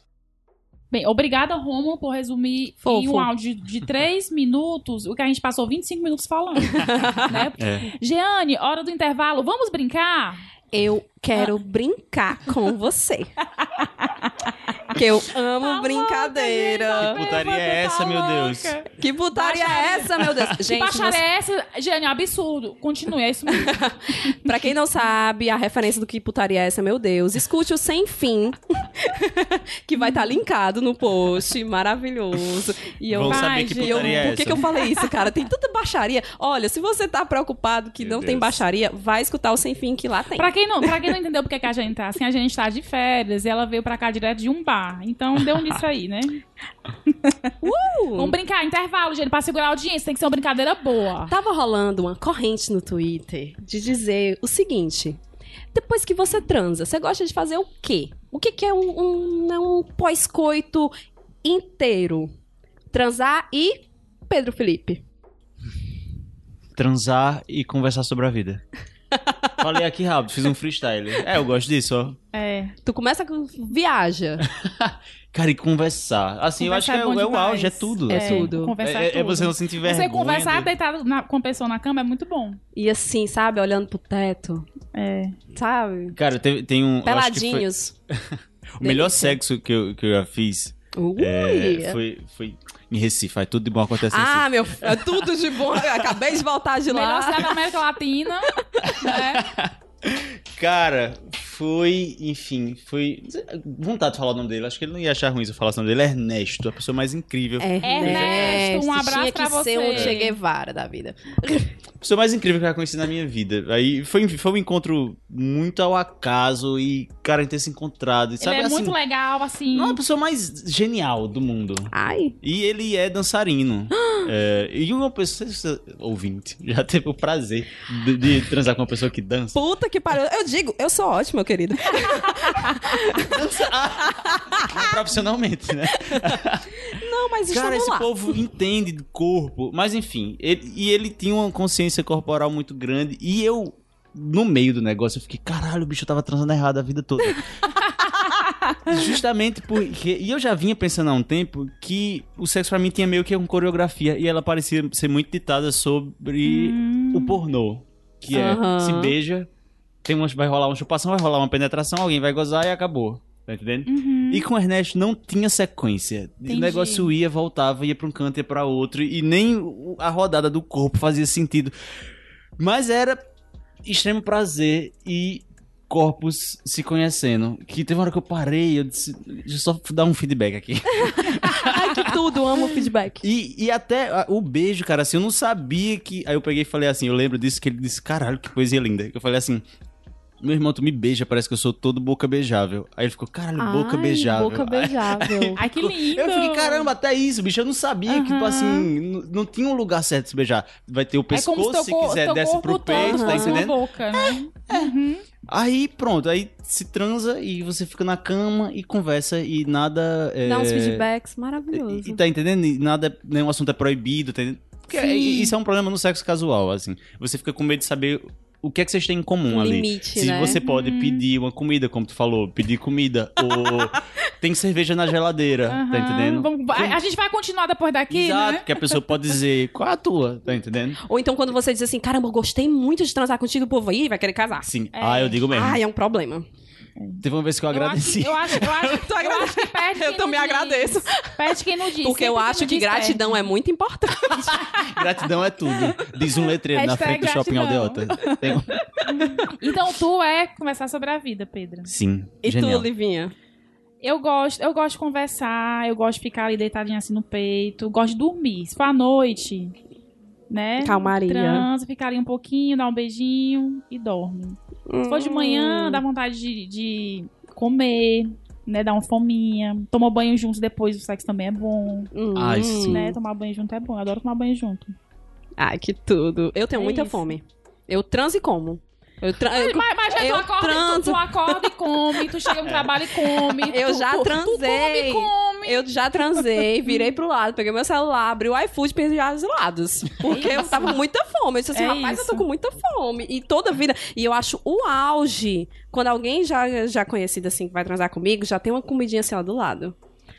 Bem, obrigada, Romo, por resumir Fofo. em um áudio de 3 minutos o que a gente passou 25 minutos falando. né? É. Jeane, hora do intervalo, vamos brincar? Eu quero brincar com você. que eu amo brincadeira. Que putaria é essa, meu Deus? Que putaria é essa, meu Deus? Que Gente, baixaria você- é essa? Jeane, absurdo. Continue, é isso mesmo. pra quem não sabe, a referência do que putaria é essa, meu Deus, escute o Sem Fim, que vai estar linkado no post. Maravilhoso. E eu Vão saber que. E eu, putaria é por que, essa. que eu falei isso, cara? Tem tanta baixaria. Olha, se você tá preocupado que Meu não tem Deus. baixaria, vai escutar o Sem Fim que lá tem. Pra quem não, pra quem não entendeu porque que a gente tá assim, a gente tá de férias e ela veio pra cá direto de um bar. Então deu nisso aí, né? Uh! Vamos brincar, intervalo, gente, pra segurar a audiência. Tem que ser uma brincadeira boa. Tava rolando uma corrente no Twitter de dizer o seguinte: depois que você transa, você gosta de fazer o quê? O que, que é um, um, né, um pós-coito inteiro? Transar e Pedro Felipe. Transar e conversar sobre a vida. Falei aqui rápido, fiz um freestyle. É, eu gosto disso, ó. É. Tu começa com viaja. Cara, e conversar. Assim, eu acho Conversar que é, bom é o auge, é tudo. É tudo. Conversar É, é, é tudo. você não sentir vergonha. Você conversar do- deitado na- com a pessoa na cama é muito bom. E assim, sabe, olhando pro teto, É. sabe? Cara, tem, tem um. que foi Peladinhos. o melhor sexo que eu, que eu já fiz Ui. é, foi, foi em Recife. Aí tudo de bom acontece Ah, meu, é tudo de bom. Eu acabei de voltar de Melhor lá. cidade da América Latina. né? Cara, foi, enfim, foi. Vontade de falar o nome dele. Acho que ele não ia achar ruim se eu falasse o nome dele. Ernesto, a pessoa mais incrível. Ernesto, um abraço Tinha pra que ser você. um Che Guevara da vida. A pessoa mais incrível que eu já conheci na minha vida. Aí foi, foi um encontro muito ao acaso e, cara, a gente ter se encontrado. E, Ele sabe, é assim, muito legal, assim. Não, é a pessoa mais genial do mundo. Ai, E ele é dançarino. É, e uma pessoa, você, ouvinte, já teve o prazer de, de transar com uma pessoa que dança. puta que pariu. Eu digo, eu sou ótima, meu querido. Profissionalmente, né? Não, mas Cara, estamos esse lá. povo entende do corpo. Mas enfim, ele- e ele tinha uma consciência corporal muito grande. E eu, no meio do negócio, eu fiquei, caralho, o bicho tava transando errado a vida toda. Justamente porque. E eu já vinha pensando há um tempo que o sexo pra mim tinha meio que uma coreografia. E ela parecia ser muito ditada sobre o pornô. Que é, se beija, tem uma, vai rolar uma chupação, vai rolar uma penetração, alguém vai gozar e acabou. Tá entendendo? E com o Ernesto não tinha sequência. Entendi. O negócio ia, voltava, ia pra um canto, ia pra outro. E nem a rodada do corpo fazia sentido. Mas era extremo prazer e corpos se conhecendo. Que teve uma hora que eu parei, eu disse. Deixa eu só dar um feedback aqui. Ai, que tudo, amo o feedback. E, e até o beijo, cara, assim, eu não sabia que. Aí eu peguei e falei assim, eu lembro disso que ele disse, caralho, que poesia linda. Eu falei assim. Meu irmão, tu me beija, parece que eu sou todo boca beijável. Aí ele ficou, caralho, boca Ai, beijável. Boca Aí- beijável. Ai, que lindo. Eu fiquei, caramba, até isso, bicho. Eu não sabia que, tipo assim, n- não tinha um lugar certo de se beijar. Vai ter o É como pescoço, se se cor- quiser, desce pro peito, todo tá na sua entendendo? boca, né? Uhum. Aí pronto, aí se transa e você fica na cama e conversa e nada. É... Dá uns feedbacks E, maravilhosos. e tá entendendo? E nada, nenhum assunto é proibido, tá entendendo? Porque Sim. é- isso é um problema no sexo casual, assim. Você fica com medo de saber o que é que vocês têm em comum Um ali. limite, Se né? você pode pedir uma comida, como tu falou, pedir comida, ou tem cerveja na geladeira, tá Aham. entendendo? Vamos- a, a gente vai continuar depois daqui, Exato, né? porque a pessoa pode dizer, qual é a tua, tá entendendo? Ou então quando você diz assim, caramba, eu gostei muito de transar contigo, o povo aí vai querer casar. Sim. É. Ah, eu digo mesmo. Ai, é um problema. Teve uma vez que eu Eu acho, agradeci. eu acho, eu acho, eu acho que perde Eu também agradeço. Perde quem não diz. Porque eu acho que gratidão perde. é muito importante. Gratidão é tudo. Diz um letreiro na Hashtag frente do shopping. Aldeota. Tem um- Então tu é conversar sobre a vida, Pedro. Sim, E genial. tu, Livinha? Eu gosto, eu gosto de conversar, eu gosto de ficar ali deitadinha assim no peito, gosto de dormir. Se for à noite, né? Calmaria. Transa, fica ali um pouquinho, dá um beijinho e dorme. Se for de Hum. manhã, dá vontade de, de comer, né? Dar uma fominha. Tomar banho juntos depois, o sexo também é bom. Hum. Ai, sim. Né? Tomar banho junto é bom. Eu adoro tomar banho junto. Ai, que tudo. Eu tenho É muita isso. fome. Eu transo e como. Eu, tra... Mas, mas, mas já eu tu, acorda, tu, transo. tu acorda e come, tu chega no trabalho e come. Eu tu, já tu, transei. Tu come, come. Eu já transei, virei pro lado, peguei meu celular, abri o iFood e pensei os lados. Porque eu tava com muita fome. Eu disse assim, É rapaz, eu tô isso. com muita fome. E toda vida. E eu acho o auge, quando alguém já, já conhecido assim, que vai transar comigo, já tem uma comidinha assim, ó, do lado.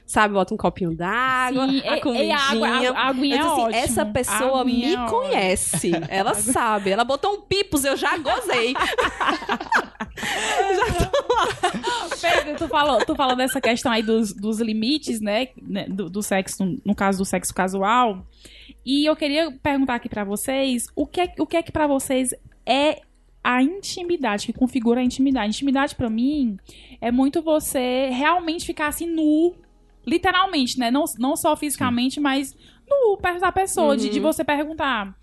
Sabe, bota um copinho d'água, a e- e comidinha. a água- a- a aguinha é assim, ótimo. essa pessoa A me é conhece. Ela sabe. Ela botou um pipos, eu já gozei. Pedro, tu falou, tu falou dessa questão aí dos, dos limites, né? né, Do, do sexo, no caso do sexo casual. E eu queria perguntar aqui pra vocês, o que é, o que, é que pra vocês é a intimidade, que configura a intimidade? Intimidade pra mim é muito você realmente ficar assim nu, literalmente, né? Não, não só fisicamente, mas nu, perto da pessoa, de, de você perguntar.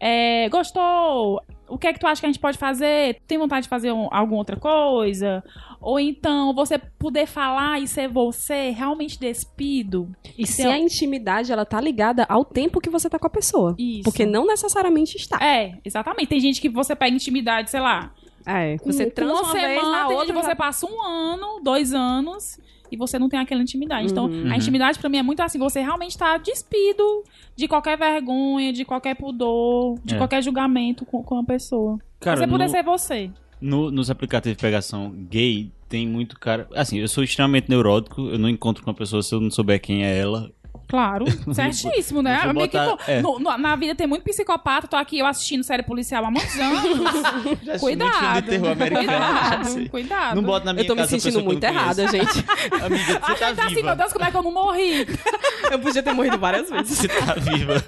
é, gostou? O que é que tu acha que a gente pode fazer? Tem vontade de fazer um- alguma outra coisa? Ou então você poder falar e ser você realmente despido? E se Então- a intimidade, ela tá ligada ao tempo que você tá com a pessoa. Isso. Porque não necessariamente está. É, exatamente. Tem gente que você pega intimidade, sei lá. É, com- você com transa uma uma vez, semana, na tem outra... gente que você já- passa um ano, dois anos, e você não tem aquela intimidade. Então, Uhum. a intimidade pra mim é muito assim, você realmente tá despido de qualquer vergonha, de qualquer pudor, de É. qualquer julgamento com, com a pessoa. Cara, você no- poder ser você. No- nos aplicativos de pegação gay, tem muito cara. Assim, eu sou extremamente neurótico, eu não encontro com uma pessoa se eu não souber quem é ela. Claro, certíssimo, né? que, botar- pô, é. no- no- na vida tem muito psicopata, tô aqui eu assistindo série policial há muitos anos. Já cuidado. de terror Cuidado, cuidado. Não bota na minha Eu tô me sentindo que muito errada, gente. Amiga, você A tá gente tá assim, meu viva. Deus, como é que eu não morri? Eu podia ter morrido várias vezes. Você tá viva.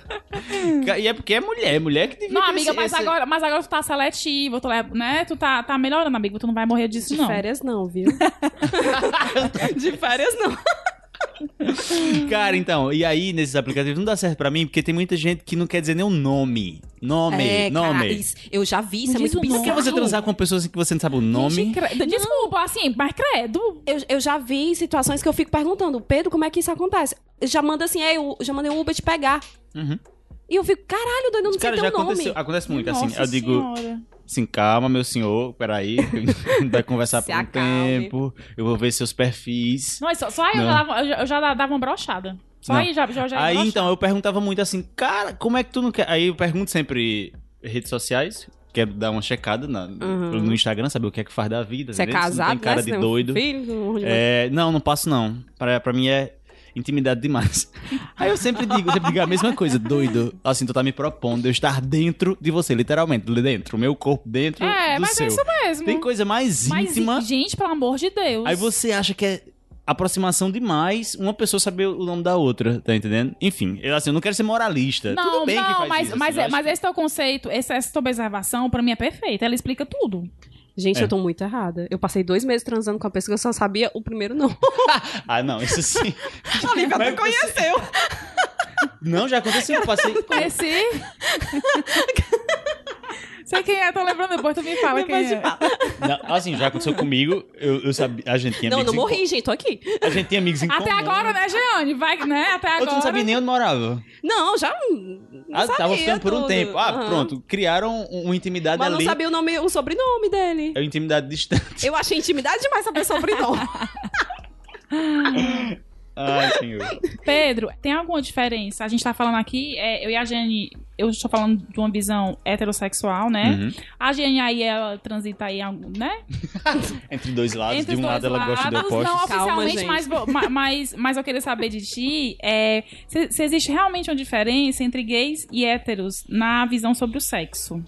E é porque é mulher, é mulher que devia Não, ter amiga, esse- mas esse- agora, mas agora tu tá seletivo, tu, né? Tu tá, tá melhorando, amigo. Tu não vai morrer disso, De não. férias não, viu? De férias não. Cara, então, e aí nesses aplicativos não dá certo pra mim, porque tem muita gente que não quer dizer nem o nome. Nome, É, nome. cara, isso- eu já vi, isso Não é muito o nome. Por que bizarro. você transar com pessoas que você não sabe o nome? Cre- Desculpa, assim, mas credo. Eu, eu já vi situações que eu fico perguntando, Pedro, como é que isso acontece? Já manda assim, é, eu já mandei um Uber te pegar. Uhum. E eu fico, caralho, doido, eu não sei Cara, teu já nome. aconteceu, acontece muito, assim, Nossa eu digo, Senhora. assim, calma, meu senhor, peraí, vai conversar Se por um acalme. tempo, eu vou ver seus perfis. Não, só, só aí eu Não. já, dava, eu já- eu já dava uma brochada. Só Não. aí já, já, já ia Aí, então, eu perguntava muito assim, cara, como é que tu não quer... Aí eu pergunto sempre redes sociais, quero dar uma checada na- Uhum. no Instagram, saber o que é que faz da vida, Você é? Se casado, não tem cara né? de Você tem um doido. filho, um- É, não, não passo não. Pra, pra mim é intimidade demais. Aí eu sempre digo, eu sempre digo a mesma coisa, doido. Assim, tu tá me propondo eu estar dentro de você, literalmente, dentro. Meu corpo dentro É, do mas seu. é isso mesmo. Tem coisa mais Mas, íntima. gente, pelo amor de Deus. Aí você acha que é aproximação demais uma pessoa saber o nome da outra, tá entendendo? Enfim, eu, assim, eu não quero ser moralista. Não, Tudo bem não, que faz mas, isso, mas, assim, é- acho mas que- esse teu conceito, essa, essa tua observação, pra mim é perfeita. Ela explica tudo. Gente, É. eu tô muito errada. Eu passei dois meses transando com a pessoa que eu só sabia o primeiro não. Ah, não, isso sim. A até Mas conheceu. Não, já aconteceu, eu passei... Conheci. Sei quem é, tô lembrando depois, tu me fala quem Depois é. te falo. Não, assim, já aconteceu comigo. Eu, eu sabia. A gente tinha Não, amigos não em morri, gente, tô aqui. A gente tinha amigos em Até comum. agora, né, Jeane? Vai, né? Até agora. não sabia nem onde morava. Não, já. Não Ah, sabia tava ficando por um tudo. tempo. Ah, Aham. pronto. Criaram um- uma intimidade Mas não ali. sabia o, nome, o sobrenome dele. É intimidade distante. Eu achei intimidade demais saber o sobrenome. Ai, senhor. Pedro, tem alguma diferença? A gente tá falando aqui, é, eu e a Jane, eu estou falando de uma visão heterossexual, né? Uhum. A Jane aí, ela transita aí, né? Entre dois lados. Entre de um lado dois ela gosta de lados, opostos. Não Calma, oficialmente, gente. mas, mas, mas eu queria saber de ti é, se, se existe realmente uma diferença entre gays e héteros na visão sobre o sexo.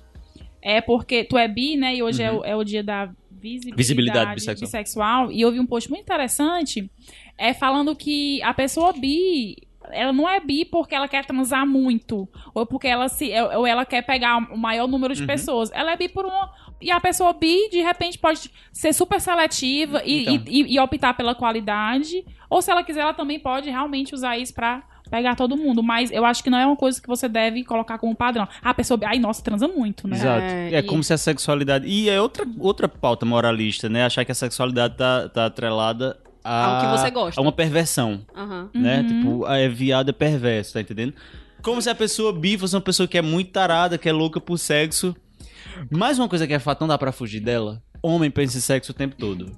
É porque tu é bi, né? E hoje é, o, é o dia da visibilidade, Uhum. Visibilidade bissexual. bissexual. E vi um post muito interessante é, falando que a pessoa bi ela não é bi porque ela quer transar muito ou porque ela se ou ela quer pegar o maior número de Uhum. pessoas. Ela é bi por uma e a pessoa bi de repente pode ser super seletiva e, Então. e, e optar pela qualidade, ou se ela quiser ela também pode realmente usar isso pra pegar todo mundo, mas eu acho que não é uma coisa que você deve colocar como padrão. Ah, a pessoa, bi- ai, nossa, transa muito, né? Exato. É, É, e- como se a sexualidade. E é outra, outra pauta moralista, né? Achar que a sexualidade tá, tá atrelada a. Ao que você gosta. A uma perversão, Aham. né? Uhum. Tipo, é viado é perverso, tá entendendo? Como se a pessoa bi fosse uma pessoa que é muito tarada, que é louca por sexo. Mais uma coisa que é fato, não dá pra fugir dela. Homem pensa em sexo o tempo todo.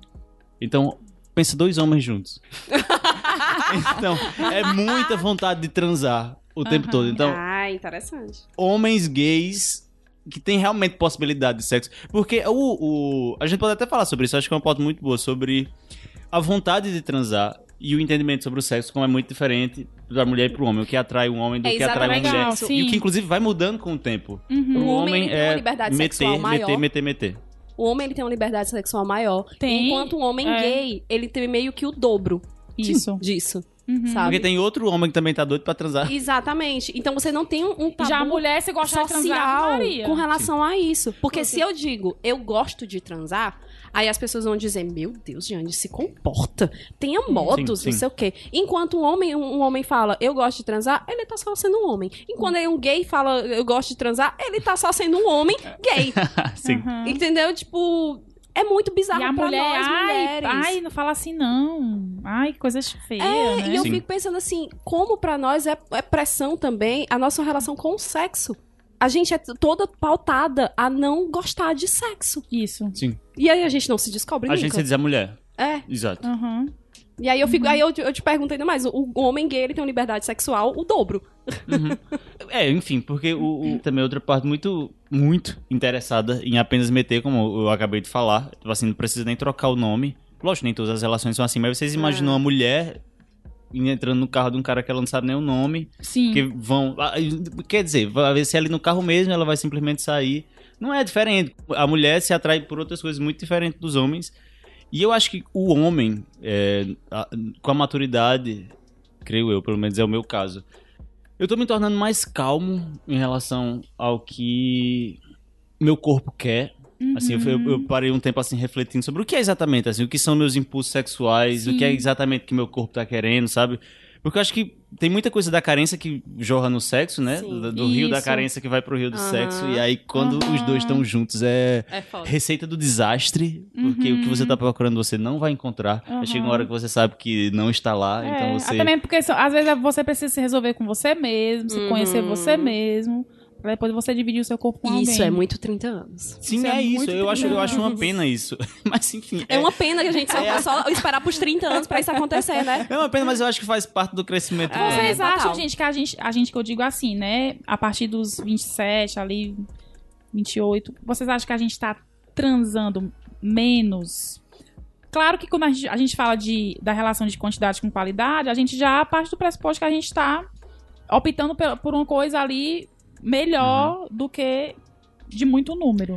Então, pensa dois homens juntos. então, é muita vontade de transar o tempo Aham. todo. Então, Ah, interessante. homens gays que tem realmente possibilidade de sexo. Porque o, o. A gente pode até falar sobre isso, acho que é uma pauta muito boa, sobre a vontade de transar e o entendimento sobre o sexo, como é muito diferente da mulher e pro homem. O que atrai um homem do É que atrai uma exatamente mulher. isso. E o Sim. que, inclusive, vai mudando com o tempo. Uhum. O homem, ele tem uma liberdade meter, sexual maior. meter, meter, meter. O homem ele tem uma liberdade sexual maior. Tem. Enquanto o homem É. gay, ele tem meio que o dobro Isso. disso. Uhum. Sabe? Porque tem outro homem que também tá doido pra transar. Exatamente. Então você não tem um, um tabu Já a mulher, se gostar de transar, social com relação a isso. Porque se eu digo, eu gosto de transar, aí as pessoas vão dizer, meu Deus, Jane, se comporta. Tenha modos, sim. não sei o quê. Enquanto um homem, um, um homem fala, eu gosto de transar, ele tá só sendo um homem. Enquanto aí um gay fala, eu gosto de transar, ele tá só sendo um homem gay. Sim. Uhum. Entendeu? Tipo, é muito bizarro E a pra mulher, nós, ai, mulheres. ai, não fala assim não. Ai, que coisa feia, É, né? e eu Sim. fico pensando assim, como pra nós é, é pressão também a nossa relação com o sexo. A gente é toda pautada a não gostar de sexo. Isso. Sim. E aí a gente não se descobre A nunca. gente se diz a mulher. É. Exato. Uhum. E aí eu fico, aí eu, te- eu te pergunto ainda mais, o, o homem gay ele tem uma liberdade sexual o dobro. É, enfim, porque o, o- também outra parte muito, muito interessada em apenas meter, como eu acabei de falar. Tipo assim, não precisa nem trocar o nome. Lógico, nem todas as relações são assim, mas vocês imaginam uma mulher entrando no carro de um cara que ela não sabe nem o nome, Sim. que vão. ah, Quer dizer, vai ver se é ali no carro mesmo, ela vai simplesmente sair. Não é diferente. A mulher se atrai por outras coisas muito diferentes dos homens. E eu acho que o homem, é, a- com a maturidade, creio eu, pelo menos é o meu caso, eu tô me tornando mais calmo em relação ao que meu corpo quer. Assim, eu, eu- eu parei um tempo assim refletindo sobre o que é exatamente, assim, o que são meus impulsos sexuais, o que é Sim. exatamente que meu corpo tá querendo, sabe? Porque eu acho que tem muita coisa da carência que jorra no sexo, né? Sim. Do, do rio da carência que vai pro rio do Aham. sexo. E aí, quando os Aham. dois estão juntos, é É receita do desastre. Porque o que você tá procurando você não vai encontrar. Chega uma hora que você sabe que não está lá, É, então você. Até mesmo porque às vezes você precisa se resolver com você mesmo, se Uhum. conhecer você mesmo, pra depois você dividir o seu corpo com Isso alguém. é muito 30 anos. Sim, Isso é é, isso. Eu acho, eu acho uma pena isso. Mas enfim. É uma pena que a gente só, só esperar pros 30 anos pra isso acontecer, né? É uma pena, mas eu acho que faz parte do crescimento. É. Vocês total. acham, gente, que a gente, a gente que eu digo assim, né? A partir dos 27, ali, 28, vocês acham que a gente tá transando menos? Claro que quando a gente, a gente fala de, da relação de quantidade com qualidade, a gente já parte do pressuposto que a gente tá optando por, por uma coisa ali melhor do que de muito número.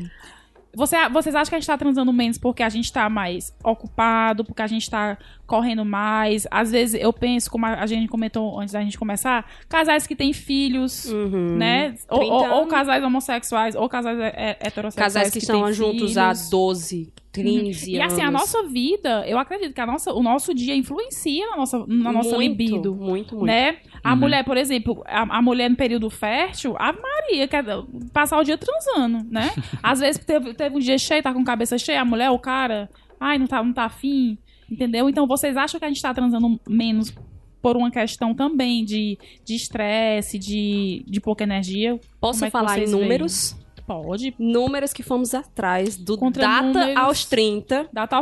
Você, vocês acham que a gente tá transando menos porque a gente tá mais ocupado, porque a gente tá correndo mais. Às vezes eu penso, como a gente comentou antes da gente começar, casais que têm filhos, Uhum. né? Ou, 30 ou- ou casais homossexuais, ou casais heterossexuais. Casais que, estão têm juntos há filhos. 12, 15 E anos. assim, a nossa vida, eu acredito que a nossa, o nosso dia influencia na nossa, na nossa muito, libido. Muito, muito. Né? A Uhum. mulher, por exemplo, a, a mulher no período fértil, a Maria quer passar o dia transando, né? Às vezes teve, teve um dia cheio, tá com cabeça cheia, a mulher, o cara, ai, não tá, não tá afim, entendeu? Então vocês acham que a gente tá transando menos por uma questão também de de estresse, de, de pouca energia? Posso é que falar em vocês veem? números? Pode. Números que fomos atrás do Contra data números. aos 30, Dá tal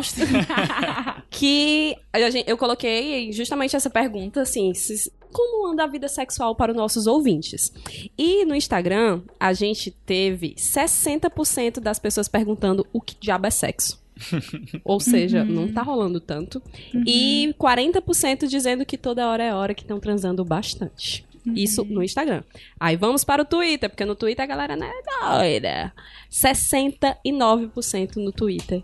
que a gente- eu coloquei justamente essa pergunta, assim, como anda a vida sexual para os nossos ouvintes? E no Instagram, a gente teve 60% das pessoas perguntando o que diabo é sexo. Ou seja, Uhum. não tá rolando tanto. E 40% dizendo que toda hora é hora que estão transando bastante. Isso no Instagram. Aí vamos para o Twitter, porque no Twitter a galera não é doida. 69% no Twitter.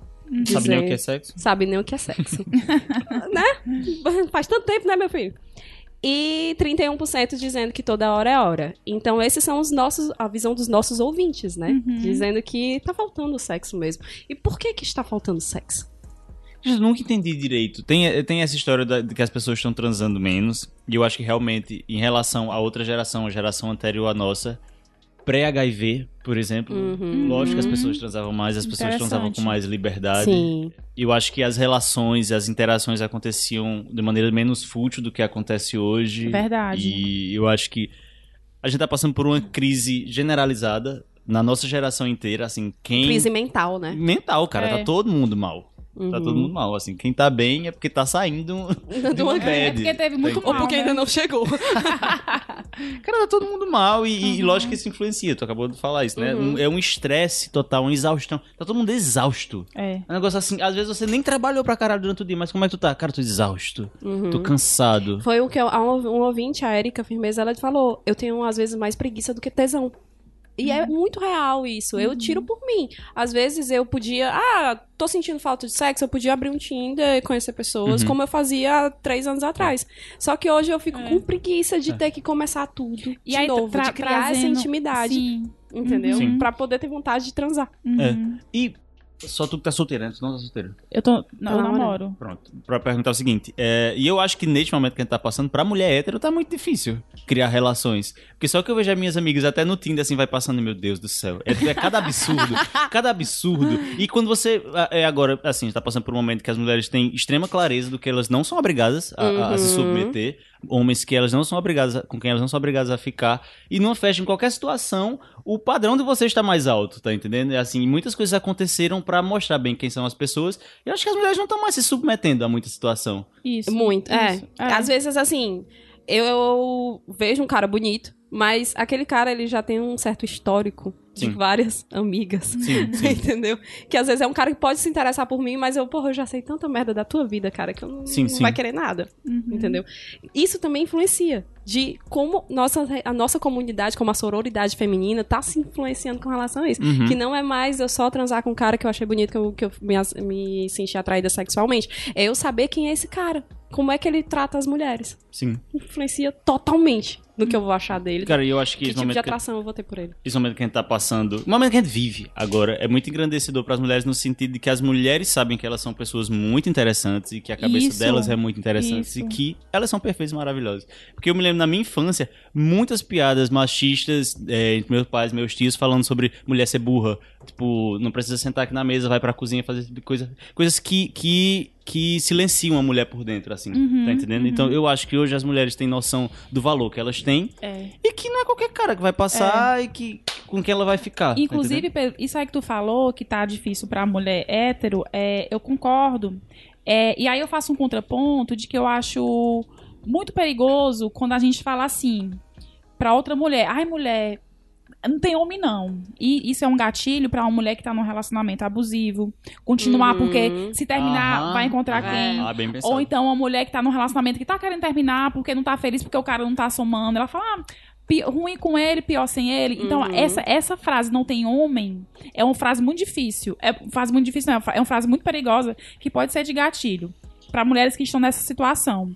Sabe nem o que é sexo? Sabe nem o que é sexo. né? Faz tanto tempo, né, meu filho? E 31% dizendo que toda hora é hora. Então, esses são os nossos, a visão dos nossos ouvintes, né? Dizendo que tá faltando sexo mesmo. E por que que está faltando sexo? Eu nunca entendi direito. Tem, tem essa história da- de que as pessoas estão transando menos. E eu acho que realmente, em relação a outra geração, a geração anterior à nossa, pré-HIV, por exemplo, Uhum. lógico que as pessoas transavam mais, as pessoas transavam com mais liberdade. Sim. Eu acho que as relações, as interações aconteciam de maneira menos fútil do que acontece hoje. Verdade. E eu acho que a gente tá passando por uma crise generalizada na nossa geração inteira, assim, quem... Crise mental, né? Mental, cara, É. tá todo mundo mal. Tá Uhum. todo mundo mal, assim. Quem tá bem é porque tá saindo de uma É, bad. É porque teve muito Ou mal, porque né? ainda não chegou. Cara, tá todo mundo mal e, e lógico que isso influencia. Tu acabou de falar isso, né? Uhum. Um- É um estresse total, uma exaustão. Tá todo mundo exausto. É. É um negócio assim, às vezes você nem trabalhou pra caralho durante o dia, mas como é que tu tá? Cara, tô exausto. Uhum. Tô cansado. Foi o que eu, um um ouvinte, a Erika Firmeza, ela falou: eu tenho às vezes mais preguiça do que tesão. E é muito real isso. Eu tiro por mim. Às vezes eu podia. Ah, tô sentindo falta de sexo, eu podia abrir um Tinder e conhecer pessoas, Uhum. como eu fazia há três anos atrás. Só que hoje eu fico É. com preguiça de ter que começar tudo E de aí, novo, tra- de criar essa trazendo- intimidade. Sim. Entendeu? Sim. Pra poder ter vontade de transar. Uhum. E só tu que tá solteiro, né? Tu não tá solteiro. Eu tô. Não, eu namoro. Pronto. Pra perguntar o seguinte, é, e eu acho que neste momento que a gente tá passando, pra mulher hétero tá muito difícil criar relações. Porque só que eu vejo as minhas amigas até no Tinder assim, vai passando, meu Deus do céu. É, é cada absurdo, cada absurdo. E quando você, é agora, assim, a gente tá passando por um momento que as mulheres têm extrema clareza do que elas não são obrigadas a, a- a se Uhum. submeter. Homens que elas não são obrigadas, a- com quem elas não são obrigadas a ficar. E numa festa, em qualquer situação, o padrão de você está mais alto, tá entendendo? É assim, muitas coisas aconteceram pra mostrar bem quem são as pessoas. E eu acho que as mulheres não estão mais se submetendo a muita situação. Isso. Muito, é. Isso. Às vezes, assim, eu vejo um cara bonito, mas aquele cara, ele já tem um certo histórico de Sim. várias amigas. Sim, sim. Entendeu? Que às vezes é um cara que pode se interessar por mim, mas eu, porra, eu já sei tanta merda da tua vida, cara, que eu não, Sim, não sim. vai querer nada. Uhum. Entendeu? Isso também influencia de como nossa, a nossa comunidade, como a sororidade feminina, tá se influenciando com relação a isso. Uhum. Que não é mais eu só transar com um cara que eu achei bonito, que eu, que eu me, me senti atraída sexualmente. É eu saber quem é esse cara. Como é que ele trata as mulheres. Sim. Influencia totalmente no que eu vou achar dele. Cara, eu acho que, que tipo de momento que, atração eu vou ter por ele. esse momento que a gente tá passando, o momento que a gente vive agora, é muito engrandecedor pras mulheres no sentido de que as mulheres sabem que elas são pessoas muito interessantes e que a cabeça Isso. delas é muito interessante Isso. e que elas são perfeitas e maravilhosas. Porque eu me lembro na minha infância, muitas piadas machistas é, entre meus pais, meus tios, falando sobre mulher ser burra. Tipo, não precisa sentar aqui na mesa, vai pra cozinha fazer tipo coisa. Coisas que, que, que silenciam a mulher por dentro, assim. Uhum, tá entendendo? Então eu acho que hoje as mulheres têm noção do valor que elas têm É. e que não é qualquer cara que vai passar e que com quem ela vai ficar. tá Inclusive? Pedro, isso aí que tu falou, que tá difícil pra mulher hétero, é, eu concordo. É, e aí eu faço um contraponto de que eu acho muito perigoso quando a gente fala assim pra outra mulher, ai mulher, não tem homem não. E isso é um gatilho pra uma mulher que tá num relacionamento abusivo. Continuar, Uhum. porque se terminar, Aham. vai encontrar É. quem. Ah. Ou então uma mulher que tá num relacionamento que tá querendo terminar porque não tá feliz porque o cara não tá somando. Ela fala, ah, ruim com ele, pior sem ele. Então, Uhum. essa, essa frase não tem homem é uma frase muito difícil. É uma frase muito difícil, não. É uma É frase muito perigosa que pode ser de gatilho. para mulheres que estão nessa situação.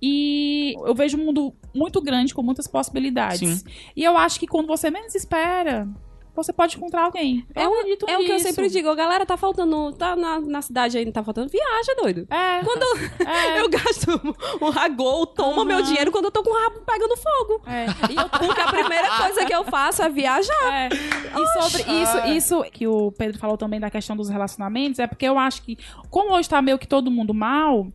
E eu vejo um mundo muito grande com muitas possibilidades. Sim. E eu acho que quando você menos espera, você pode encontrar alguém. Eu É, acredito é o que eu sempre digo, "Ô, galera, tá faltando, tá na, na cidade não tá faltando, viaja, doido. É. Quando É. eu gasto um ragol, toma Aham. meu dinheiro quando eu tô com o rabo pegando fogo. É. E eu Porque a primeira coisa que eu faço é viajar. É. E sobre isso, isso que o Pedro falou também da questão dos relacionamentos, é porque eu acho que, como hoje tá meio que todo mundo mal,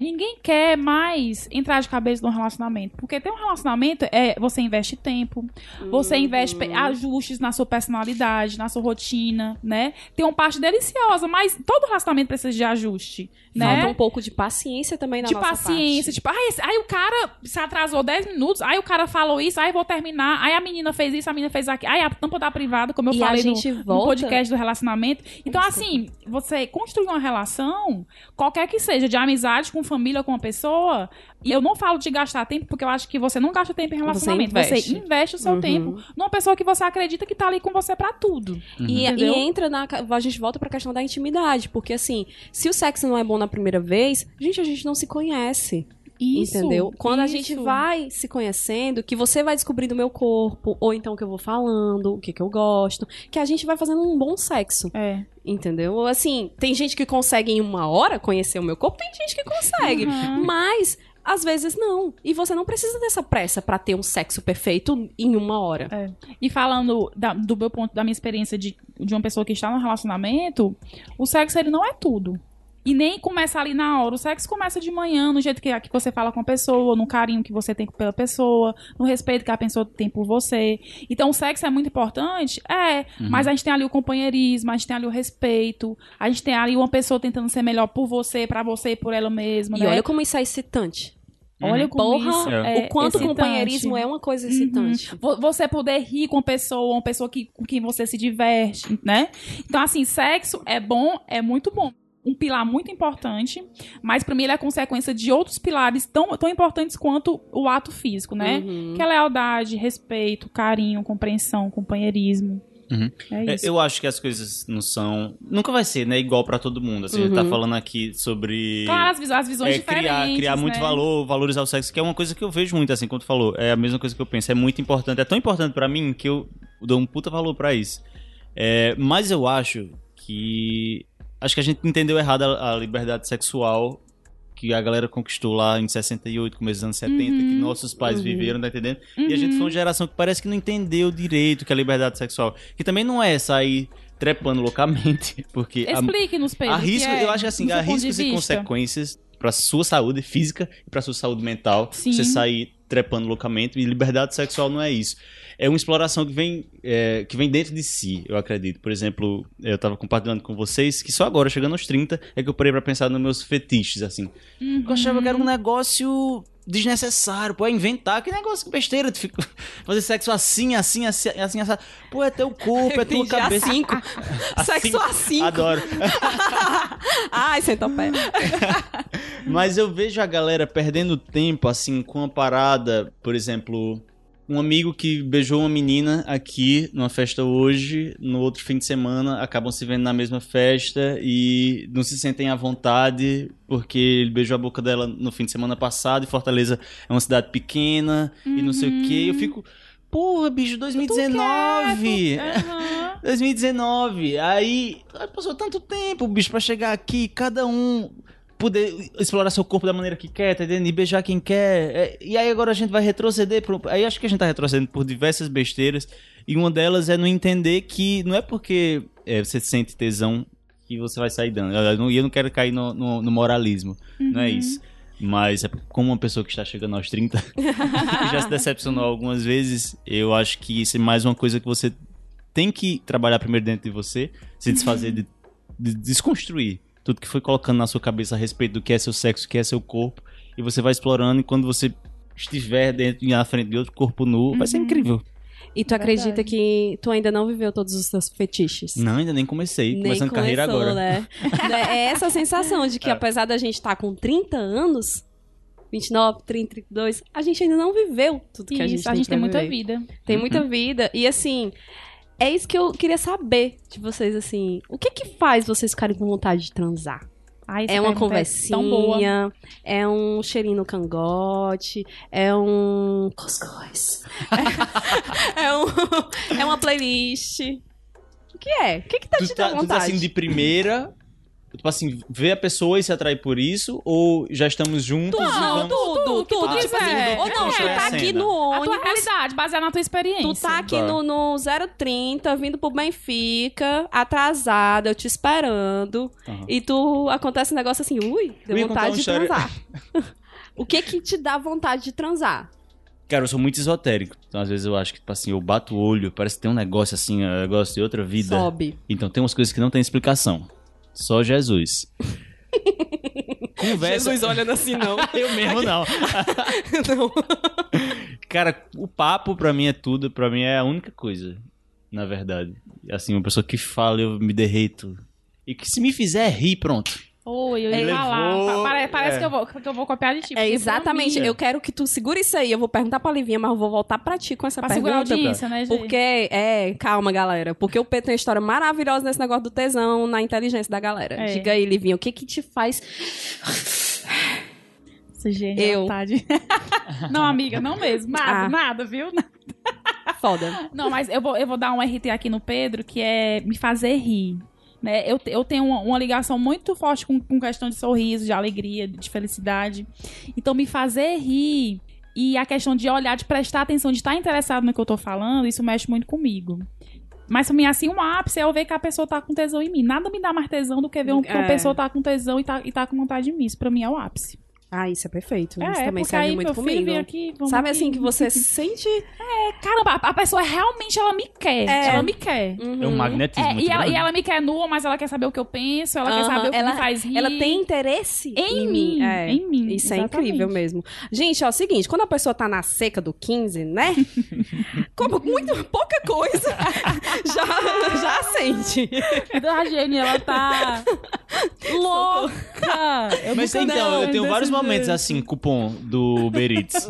ninguém quer mais entrar de cabeça num relacionamento. Porque ter um relacionamento é você investe tempo, você investe ajustes na sua personalidade, na sua rotina, né? Tem uma parte deliciosa, mas todo relacionamento precisa de ajuste, né? Falta um pouco de paciência também na de nossa paciência, parte. tipo, ai, esse- aí o cara se atrasou 10 minutos, aí o cara falou isso, aí vou terminar, aí a menina fez isso, a menina fez aquilo, aí a tampa da privada, como eu E falei no, gente no podcast do relacionamento. Então, assim, você construir uma relação, qualquer que seja, de amizade com família, com uma pessoa, e eu não falo de gastar tempo, porque eu acho que você não gasta tempo em relacionamento. Você investe, investe. o seu Uhum. tempo numa pessoa que você acredita que tá ali com você pra tudo. E, Entendeu? e entra na. A gente volta pra questão da intimidade. Porque, assim, se o sexo não é bom na primeira vez, gente, a gente não se conhece. Isso, entendeu? Quando a gente isso. vai se conhecendo, que você vai descobrindo o meu corpo, ou então que eu vou falando, o que, que eu gosto, que a gente vai fazendo um bom sexo. É. Entendeu? Assim, tem gente que consegue em uma hora conhecer o meu corpo, tem gente que consegue. Uhum. Mas. Às vezes não. E você não precisa dessa pressa pra ter um sexo perfeito em uma hora. E falando da- do meu ponto, da minha experiência de, de uma pessoa que está no relacionamento, o sexo ele não é tudo. E nem começa ali na hora. O sexo começa de manhã, no jeito que, que você fala com a pessoa, no carinho que você tem pela pessoa, no respeito que a pessoa tem por você. Então, o sexo é muito importante? É. Mas a gente tem ali o companheirismo, a gente tem ali o respeito, a gente tem ali uma pessoa tentando ser melhor por você, pra você e por ela mesma. E né? olha como isso é excitante. Olha como Porra, isso É. é o quanto o excitante. companheirismo é uma coisa excitante. Vo- Você poder rir com a pessoa, uma pessoa que, com quem você se diverte, né? Então, assim, sexo é bom, é muito bom. Um pilar muito importante, mas pra mim ele é consequência de outros pilares tão, tão importantes quanto o ato físico, né? Uhum. Que é lealdade, respeito, carinho, compreensão, companheirismo. Uhum. É É, isso. eu acho que as coisas não são. Nunca vai ser, né? Igual pra todo mundo. Assim, a gente tá Uhum. falando aqui sobre. Claro, as, vis- as visões é, criar, diferentes. criar muito né? valor, valorizar o sexo, que é uma coisa que eu vejo muito, assim, quando tu falou. É a mesma coisa que eu penso. É muito importante. É tão importante pra mim que eu dou um puta valor pra isso. É, mas eu acho que. Acho que a gente entendeu errado a, a liberdade sexual que a galera conquistou lá em 68, começo dos anos 70, que Uhum. nossos pais Uhum. viveram, tá entendendo? E a gente Uhum. foi uma geração que parece que não entendeu direito que é a liberdade sexual. Que também não é sair trepando loucamente, porque Explique-nos, Pedro. há que risco, é, eu acho que assim, há riscos e consequências pra sua saúde física e pra sua saúde mental. Sim. Você sair trepando loucamente e liberdade sexual não é isso. É uma exploração que vem, é, que vem dentro de si, eu acredito. Por exemplo, eu tava compartilhando com vocês que só agora, chegando aos 30, é que eu parei pra pensar nos meus fetiches, assim. Uhum. Eu achava que era um negócio desnecessário, pô, é inventar, que negócio que besteira, tu fica, fazer sexo assim, assim, assim, assim, assim. Pô, é teu corpo, é tua cabeça. a cinco. Sexo a cinco. Adoro. Ai, centopé. Mas eu vejo a galera perdendo tempo, assim, com uma parada, por exemplo, um amigo que beijou uma menina aqui numa festa hoje, no outro fim de semana, acabam se vendo na mesma festa e não se sentem à vontade porque ele beijou a boca dela no fim de semana passado e Fortaleza é uma cidade pequena e não sei o que. Eu fico, porra, bicho, 2019! Aham. 2019. Aí passou tanto tempo, bicho, pra chegar aqui, cada um poder explorar seu corpo da maneira que quer, tá entendendo? E beijar quem quer. É, e aí agora a gente vai retroceder. Pro... Aí acho que a gente tá retrocedendo por diversas besteiras. E uma delas é não entender que não é porque é, você sente tesão que você vai sair dando. Eu não, e eu não quero cair no, no- no moralismo. Não é isso. Mas é como uma pessoa que está chegando aos 30 e já se decepcionou algumas vezes, eu acho que isso é mais uma coisa que você tem que trabalhar primeiro dentro de você, se desfazer de, de desconstruir tudo que foi colocando na sua cabeça a respeito do que é seu sexo, o que é seu corpo, e você vai explorando e quando você estiver dentro e na frente de outro corpo nu, vai ser incrível. E tu acredita Verdade. que tu ainda não viveu todos os teus fetiches? Não, ainda nem comecei, Nem começando carreira começou, agora. Né? é essa a sensação de que É. apesar da gente estar com 30 anos, 29, 30, 32, a gente ainda não viveu tudo que a gente Isso, tem a gente tem muita vida. Tem Uhum. muita vida. E assim, é isso que eu queria saber de vocês, assim. O que que faz vocês ficarem com vontade de transar? Ai, É uma boa. conversinha, é um cheirinho no cangote, é um cuscuz. é, um, é uma playlist. O que é? O que, que tá Tu te tá, dando tu tá vontade? assim de primeira, tipo assim, ver a pessoa e se atrair por isso, ou já estamos juntos e Não, vamos... tudo, tudo. tu Tipo quiser. assim, ou não, tu É. tá aqui no A tua ônibus. realidade, baseada na tua experiência. Tu tá aqui Tá. no, no 030, vindo pro Benfica, atrasada, eu te esperando. Aham. E tu acontece um negócio assim, ui, deu vontade uma de transar. o que que te dá vontade de transar? Cara, eu sou muito esotérico. Então, às vezes eu acho que, tipo assim, eu bato o olho, parece que tem um negócio assim, um negócio de outra vida. Sobe. Então tem umas coisas que não tem explicação. Só Jesus. Conversa. olhando assim, não. Eu mesmo não. não. Cara, o papo pra mim é tudo, pra mim é a única coisa, na verdade. Assim, uma pessoa que fala, eu me derreto. E que se me fizer rir, pronto. Oi, eu ia falar. levou- pare- parece é. que, eu vou, que eu vou copiar de ti. É exatamente. Eu quero que tu segure isso aí. Eu vou perguntar pra Livinha, mas eu vou voltar pra ti com essa Pra segurar a pergunta. audiência, né, gente? Porque, é, calma, galera. Porque o Pedro tem uma história maravilhosa nesse negócio do tesão na inteligência da galera. É. Diga aí, Livinha, o que que te faz. Essa Eu. genialidade. não, amiga, não mesmo. Nada, Ah. nada, viu? Foda. Não, mas eu vou, eu vou dar um RT aqui no Pedro, que é me fazer rir. Né? Eu, eu tenho uma, uma ligação muito forte com, com questão de sorriso, de alegria, de felicidade. Então, me fazer rir e a questão de olhar, de prestar atenção, de estar interessado no que eu tô falando, isso mexe muito comigo. Mas pra mim, assim, um ápice é eu ver que a pessoa tá com tesão em mim. Nada me dá mais tesão do que ver que uma É. pessoa tá com tesão e tá, e tá com vontade de mim. Isso pra mim é o ápice. Ah, isso é perfeito. isso é, também porque serve aí muito meu filho comigo. vem aqui, vamos Sabe aqui. assim que você se sente. Caramba, a a pessoa realmente, ela me quer. É. Ela me quer. É um magnetismo É, e, ela, e ela me quer nua, mas ela quer saber o que eu penso, ela quer Aham, saber o que ela- me faz rir. Ela tem interesse Em mim, É. em mim, Isso é exatamente. incrível mesmo. Gente, ó, é o seguinte, quando a pessoa tá na seca do 15, né? Como muito pouca coisa, já, já sente. A Jenny, ela tá louca. Eu Mas então, eu não, tenho vários momentos assim, cupom do Uber Eats.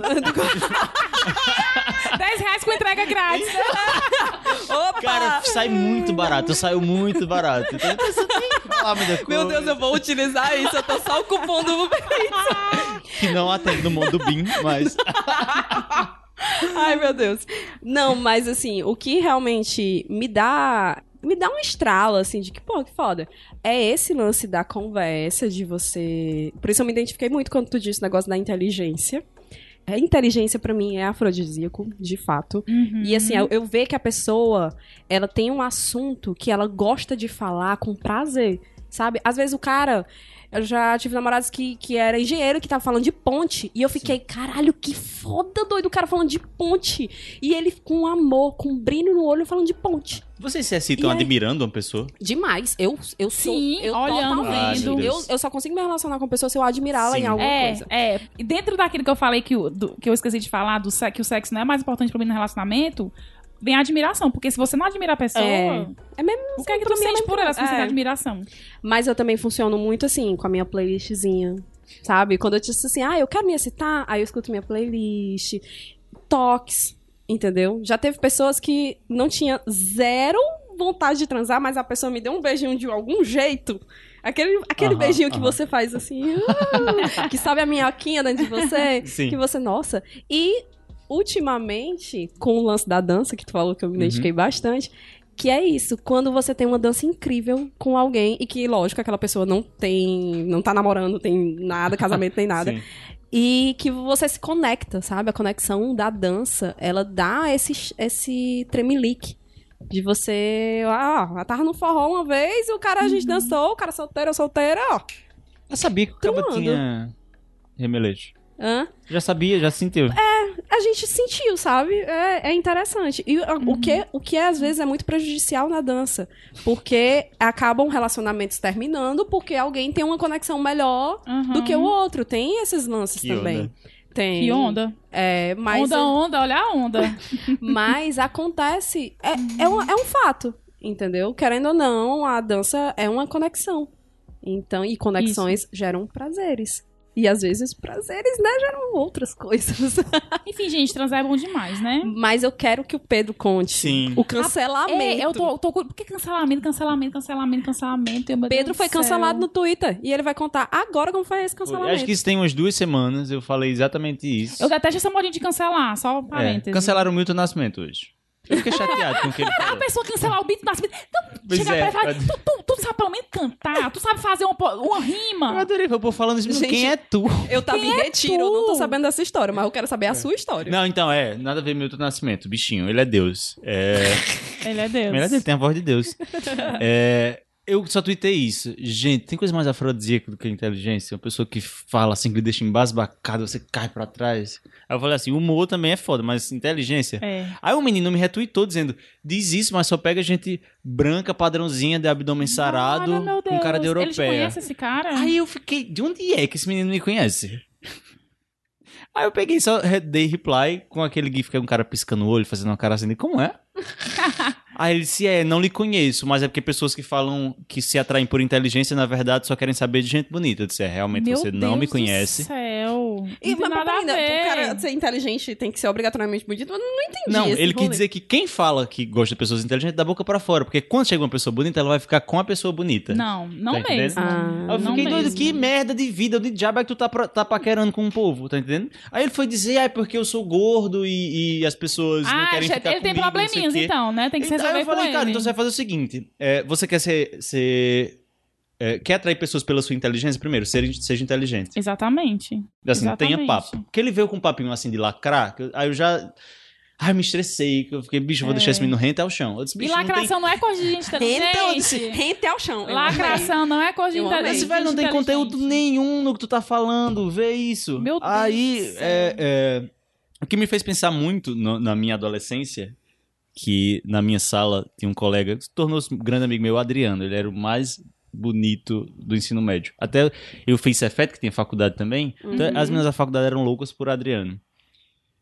10 reais com entrega grátis. Opa! Cara, sai muito barato, eu saio muito barato. Então, você tem que falar muita coisa. Meu Deus, eu vou utilizar isso. Eu tô só o cupom do Uber Eats. Que não atende no mundo BIM, mas... Ai, meu Deus. Não, mas assim, o que realmente me dá. Me dá um estralo, assim, de que, pô, que foda. É esse lance da conversa, de você. Por isso eu me identifiquei muito quando tu disse o negócio da inteligência. A inteligência, pra mim, é afrodisíaco, de fato. Uhum. E assim, eu, eu ver que a pessoa, ela tem um assunto que ela gosta de falar com prazer, sabe? Às vezes o cara, eu já tive namorados que, que era engenheiro que tava falando de ponte, e eu fiquei, caralho, que foda, doido, o cara falando de ponte. E ele com amor, com um brilho no olho falando de ponte. Vocês se excitam aí? admirando uma pessoa? Demais. Eu, eu sou. Sim, eu olhando, totalmente. vendo. Eu, eu só consigo me relacionar com a pessoa se eu admirá-la Sim. em alguma É, coisa. é. E dentro daquilo que eu falei que, o- do- que eu esqueci de falar, do que o sexo não é mais importante pra mim no relacionamento, vem a admiração. Porque se você não admira a pessoa, É. É mesmo. o que é que tu é sente por ela se você é. tem admiração? Mas eu também funciono muito assim, com a minha playlistzinha. Sabe? Quando eu disse assim, ah, eu quero me excitar, aí eu escuto minha playlist. Toques, entendeu? Já teve pessoas que não tinha zero vontade de transar, mas a pessoa me deu um beijinho de algum jeito. Aquele, aquele Aham, beijinho que aham. você faz assim, uh, que sabe a minhoquinha dentro de você, Sim. que você, nossa. E ultimamente, com o lance da dança, que tu falou que eu me Uhum. identifiquei bastante, que é isso, quando você tem uma dança incrível com alguém e que, lógico, aquela pessoa não tem, não tá namorando, tem nada, casamento, nem nada. Sim. E que você se conecta, sabe? A conexão da dança, ela dá esse, esse tremelique. De você. Ah, eu tava no forró uma vez, o cara a gente dançou, o cara solteiro solteira, ó. Eu sabia que o tinha remeleixo. Hã? Já sabia, já sentiu. A gente sentiu, sabe? É, é interessante. E a- o, que, o que às vezes é muito prejudicial na dança. Porque acabam relacionamentos terminando porque alguém tem uma conexão melhor do que o outro. Tem esses lances Que também. onda. Tem. Que onda. É, mas, onda, onda, olha a onda. mas acontece. É, é, um, é um fato, entendeu? Querendo ou não, a dança é uma conexão. Então, e conexões geram prazeres. E às vezes prazeres, né, geram outras coisas. Enfim, gente, transar é bom demais, né? Mas eu quero que o Pedro conte Sim. o cancelamento. É, eu tô, tô. Por que cancelamento, cancelamento, cancelamento, cancelamento? Meu Pedro Deus foi cancelado no Twitter e ele vai contar agora como foi esse cancelamento. Acho que isso tem umas duas semanas, eu falei exatamente isso. Eu detesto essa modinha de cancelar, só um É, parênteses. cancelaram o Milton Nascimento hoje. Eu fiquei chateado com o que ele A falou. pessoa cancelar o beat nascimento. Então, Pois chega é, pra ele e fala, tu, tu, tu sabe pelo menos cantar, tu sabe fazer uma, uma Eu rima. adorei ver o povo falando isso. Quem é tu? Eu tava em retiro, eu não tô tu? sabendo dessa história, mas eu quero saber a sua história. Não, então, é, nada a ver Milton Nascimento, bichinho, ele é Deus. É, Ele é Deus. melhor dele, tem a voz de Deus. É, eu só tuitei isso. Gente, tem coisa mais afrodisíaca do que a inteligência? Uma pessoa que fala assim, que lhe deixa embasbacado, você cai pra trás. Aí eu falei assim, humor também é foda, mas inteligência... É. Aí um menino me retweetou dizendo, diz isso, mas só pega gente branca, padrãozinha, de abdômen sarado, Olha, meu com cara de europeia. Eles conhecem esse cara? Aí eu fiquei, de onde é que esse menino me conhece? Aí eu peguei só dei reply com aquele gif que é um cara piscando o olho, fazendo uma cara assim, de, como é? Aí ele disse, é, não lhe conheço, mas é porque pessoas que falam que se atraem por inteligência, na verdade, só querem saber de gente bonita. Eu disse, é, realmente Meu você não me Deus conhece. Do céu. E, não tem mas nada a ver. o cara ser inteligente tem que ser obrigatoriamente bonito? Eu não entendi Não, esse ele quis dizer que quem fala que gosta de pessoas inteligentes da boca pra fora, porque quando chega uma pessoa bonita, ela vai ficar com a pessoa bonita. Não, não Tá mesmo. Ah. Eu não fiquei doido, mesmo. que merda de vida, de diabo é que tu tá, pra- tá paquerando com o povo, tá entendendo? Aí ele foi dizer, ah, é porque eu sou gordo e, e as pessoas não Ah, querem já- ficar ele tem comigo, não sei o probleminhas então, né? Tem que se Então, resolver eu falei, cara, então você vai fazer o seguinte, é, você quer ser... ser é, quer atrair pessoas pela sua inteligência? Primeiro, seja, seja inteligente. Exatamente. Assim, tenha Exatamente. papo. Porque ele veio com um papinho assim de lacrar, que eu- aí eu já... Ai, me estressei, que eu fiquei, bicho, vou É. deixar esse menino rente ao chão. Eu disse, E bicho, não tem... lacração não, é coisa de gente Rente, eu disse, inteligente. rente ao chão. Eu Lacração não é coisa de Eu inte- amei. de Esse velho não tem inteligente. conteúdo nenhum no que tu tá falando, vê isso. Meu Deus Aí, é, é, o que me fez pensar muito no- na minha adolescência, que na minha sala tinha um colega que se tornou um grande amigo meu, o Adriano. Ele era o mais bonito do ensino médio. Até eu fiz Cefet, que tinha faculdade também. Então, Uhum. as meninas da faculdade eram loucas por Adriano.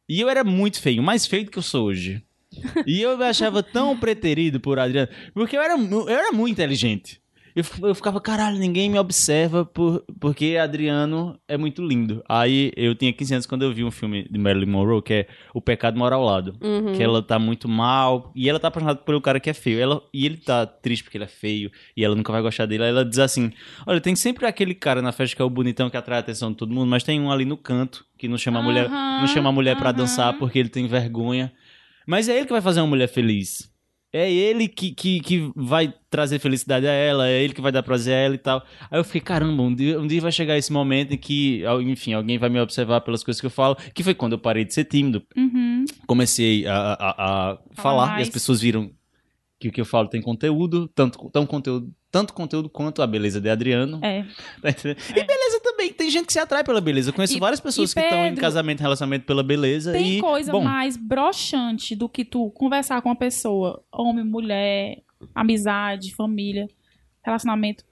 E eu era muito feio, mais feio do que eu sou hoje. E eu me achava tão preterido por Adriano, porque eu era, eu era muito inteligente. Eu, eu ficava, caralho, ninguém me observa por, porque Adriano é muito lindo. Aí eu tinha 15 anos quando eu vi um filme de Marilyn Monroe, que é O Pecado Mora ao Lado. Uhum. Que ela tá muito mal, e ela tá apaixonada pelo cara que é feio. Ela, e ele tá triste porque ele é feio, e ela nunca vai gostar dele. Aí ela diz assim: Olha, tem sempre aquele cara na festa que é o bonitão que atrai a atenção de todo mundo, mas tem um ali no canto que não chama a mulher, não chama mulher pra aham. dançar porque ele tem vergonha. Mas é ele que vai fazer uma mulher feliz. É ele que, que, que vai trazer felicidade a ela, é ele que vai dar prazer a ela e tal. Aí eu fiquei, caramba, um dia, um dia vai chegar esse momento em que, enfim, alguém vai me observar pelas coisas que eu falo, que foi quando eu parei de ser tímido Uhum. comecei a, a, a falar mais. e as pessoas viram que o que eu falo tem conteúdo, tanto, tão conteúdo, tanto conteúdo quanto a beleza de Adriano. É. Tá entendendo? E beleza também, tem gente que se atrai pela beleza. Eu conheço E- várias pessoas e que estão em Pedro, casamento, relacionamento pela beleza Tem e coisa bom, mais broxante do que tu conversar com uma pessoa, homem, mulher, amizade, família, relacionamento,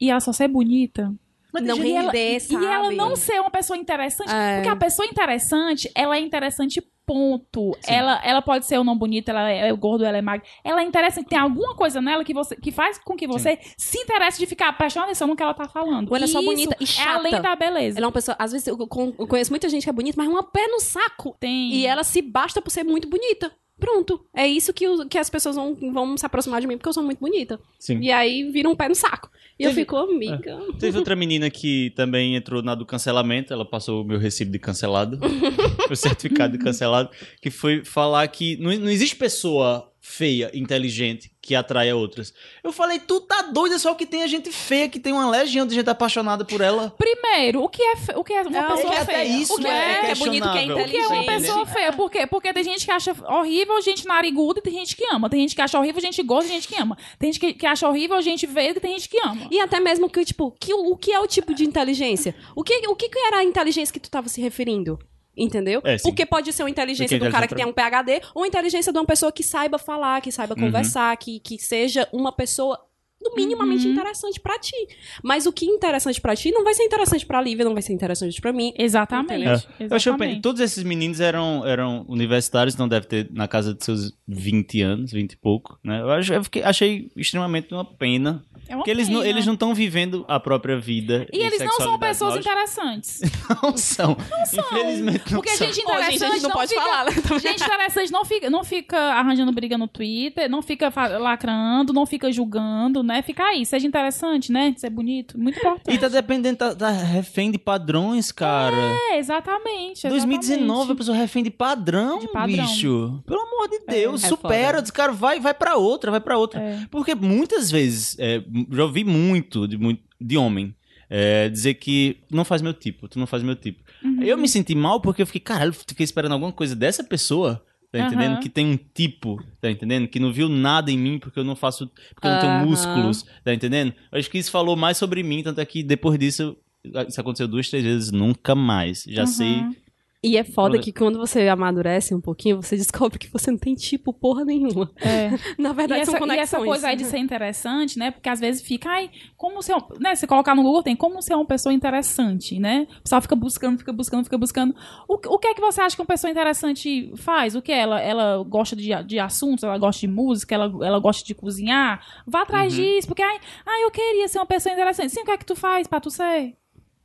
e ela só ser bonita. mas Não render, E sabe? ela não ser uma pessoa interessante. É. Porque a pessoa interessante, ela é interessante, ponto. Sim. Ela, ela pode ser ou não bonita, ela é gordo, ela é magra. Ela é interessante. Tem alguma coisa nela que, você, que faz com que você se interesse de ficar prestando atenção no que ela tá falando. Ou ela é só bonita e É chata. além da beleza. Ela é uma pessoa, às vezes eu con- eu conheço muita gente que é bonita, mas é uma pé no saco. Tem. E ela se basta por ser muito bonita. Pronto. É isso que, o- que as pessoas vão, vão se aproximar de mim, porque eu sou muito bonita. Sim. E aí vira um pé no saco. E eu Teve- fico, amiga. Teve outra menina que também entrou na do cancelamento, ela passou o meu recibo de cancelado, o certificado de cancelado, que foi falar que não, não existe pessoa feia, inteligente, que atrai a outras. Eu falei, tu tá doida, só que tem a gente feia, que tem uma legião de gente apaixonada por ela. Primeiro, o que é, fe- o que é uma Não, pessoa é feia? isso, o que né, é, é é bonito, que é questionável. O que é uma inteligente. pessoa feia? Por quê? Porque tem gente que acha horrível gente nariguda e tem gente que ama. Tem gente que acha horrível gente gorda e tem gente que ama. Tem gente que, que acha horrível gente feia e tem gente que ama. E até mesmo que, tipo, que, o que é o tipo de inteligência? O que, o que que era a inteligência que tu tava se referindo? Entendeu? É. Porque pode ser uma inteligência de um cara que tem um PhD ou uma inteligência de uma pessoa que saiba falar, que saiba Uhum. conversar, que, que seja uma pessoa no minimamente Uhum. interessante pra ti. Mas o que é interessante pra ti não vai ser interessante pra Lívia, não vai ser interessante pra mim. Exatamente. É. Eu achei exatamente. pen- Todos esses meninos eram, eram universitários, então deve ter na casa de seus 20 anos, 20 e pouco, né? Eu, acho- eu fiquei- achei extremamente uma pena. É uma Porque eles não eles não estão vivendo a própria vida. E eles não são pessoas Nós interessantes. Não são. Infelizmente não Porque são. gente Ô, interessante gente, a gente não, pode fica... falar, né? Gente interessante não fica, não fica arranjando briga no Twitter, não fica lacrando, não fica julgando, né? Fica aí, seja interessante, né? Ser bonito, muito importante. E tá dependendo, tá, tá refém de padrões, cara. É, exatamente. 2019, a exatamente. pessoa refém de padrão, De padrão. bicho. Pelo amor de Deus, é supera. Diz, cara, vai, vai pra outra, vai pra outra. É. Porque muitas vezes, é, já ouvi muito de, de homem é, dizer que não faz meu tipo, tu não faz meu tipo. Uhum. Eu me senti mal porque eu fiquei, caralho, fiquei esperando alguma coisa dessa pessoa. Tá entendendo? Aham. Que tem um tipo, tá entendendo? Que não viu nada em mim porque eu não faço. Porque eu não tenho Aham. músculos, tá entendendo? Eu acho que isso falou mais sobre mim, tanto é que depois disso, isso aconteceu duas, três vezes, nunca mais. Já Uhum. sei. E é foda que quando você amadurece um pouquinho, você descobre que você não tem tipo porra nenhuma. É. Na E verdade, essa, são e conexões. essa coisa aí de ser interessante, né? Porque às vezes fica, ai, como ser. um- Né? Você colocar no Google tem como ser uma pessoa interessante, né? O pessoal fica buscando, fica buscando, fica buscando. O, o que é que você acha que uma pessoa interessante faz? O que? Ela, ela gosta de, de assuntos, ela gosta de música, ela, ela gosta de cozinhar? Vá atrás Uhum. disso, porque, ai, ai, eu queria ser uma pessoa interessante. Sim, o que é que tu faz pra tu ser?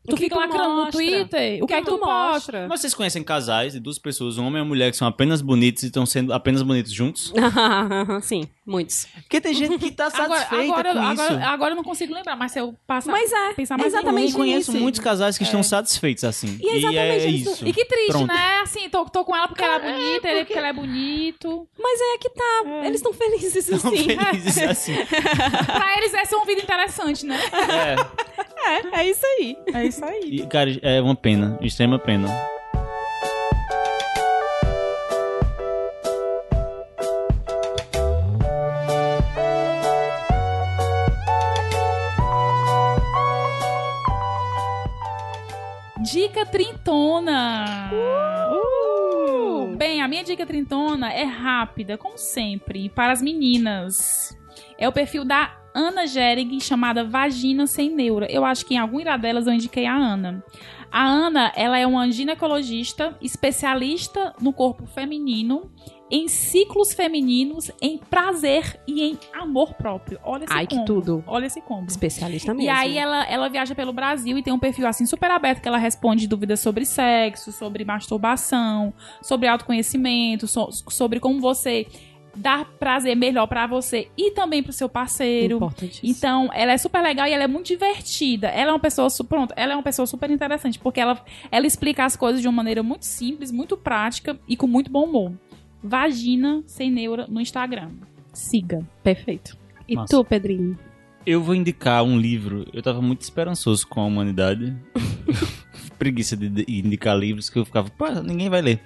O Tu que fica tu lacrando no? Twitter? O que é que tu mostra? Mas vocês conhecem casais de duas pessoas, um homem e uma mulher, que são apenas bonitos e estão sendo apenas bonitos juntos? Sim, muitos. Porque tem gente que tá Agora, satisfeita agora, com agora, isso. agora eu não consigo lembrar, mas se eu passar. Mas é, pensar mais exatamente eu conheço isso. muitos casais que estão satisfeitos assim. E exatamente é isso. isso. E que triste, Pronto. né? Assim, tô, tô com ela porque ela é bonita, ele porque ela é bonito. Mas é que tá, eles estão felizes Estão assim. felizes assim. pra eles essa é uma vida interessante, né? É. É, é isso aí. É isso aí. E, cara, é uma pena, extrema pena. Dica trintona. Uh! Bem, a minha dica trintona é rápida, como sempre, para as meninas. É o perfil da Ana Gerig, chamada Vagina Sem Neura. Eu acho que em algum irá delas eu indiquei a Ana. A Ana, ela é uma ginecologista especialista no corpo feminino, em ciclos femininos, em prazer e em amor próprio. Olha esse Ai, que combo. tudo. Olha esse combo. Especialista mesmo. E aí ela, ela viaja pelo Brasil e tem um perfil assim super aberto que ela responde dúvidas sobre sexo, sobre masturbação, sobre autoconhecimento, so- sobre como você dar prazer melhor pra você e também pro seu parceiro. Então, ela é super legal e ela é muito divertida. Ela é uma pessoa, pronto, ela é uma pessoa super interessante, porque ela, ela explica as coisas de uma maneira muito simples, muito prática e com muito bom humor. Vagina sem neura no Instagram. Siga. Perfeito. E Massa. tu, Pedrinho? Eu vou indicar um livro. Eu tava muito esperançoso com a humanidade. Preguiça de indicar livros que eu ficava, pô, ninguém vai ler.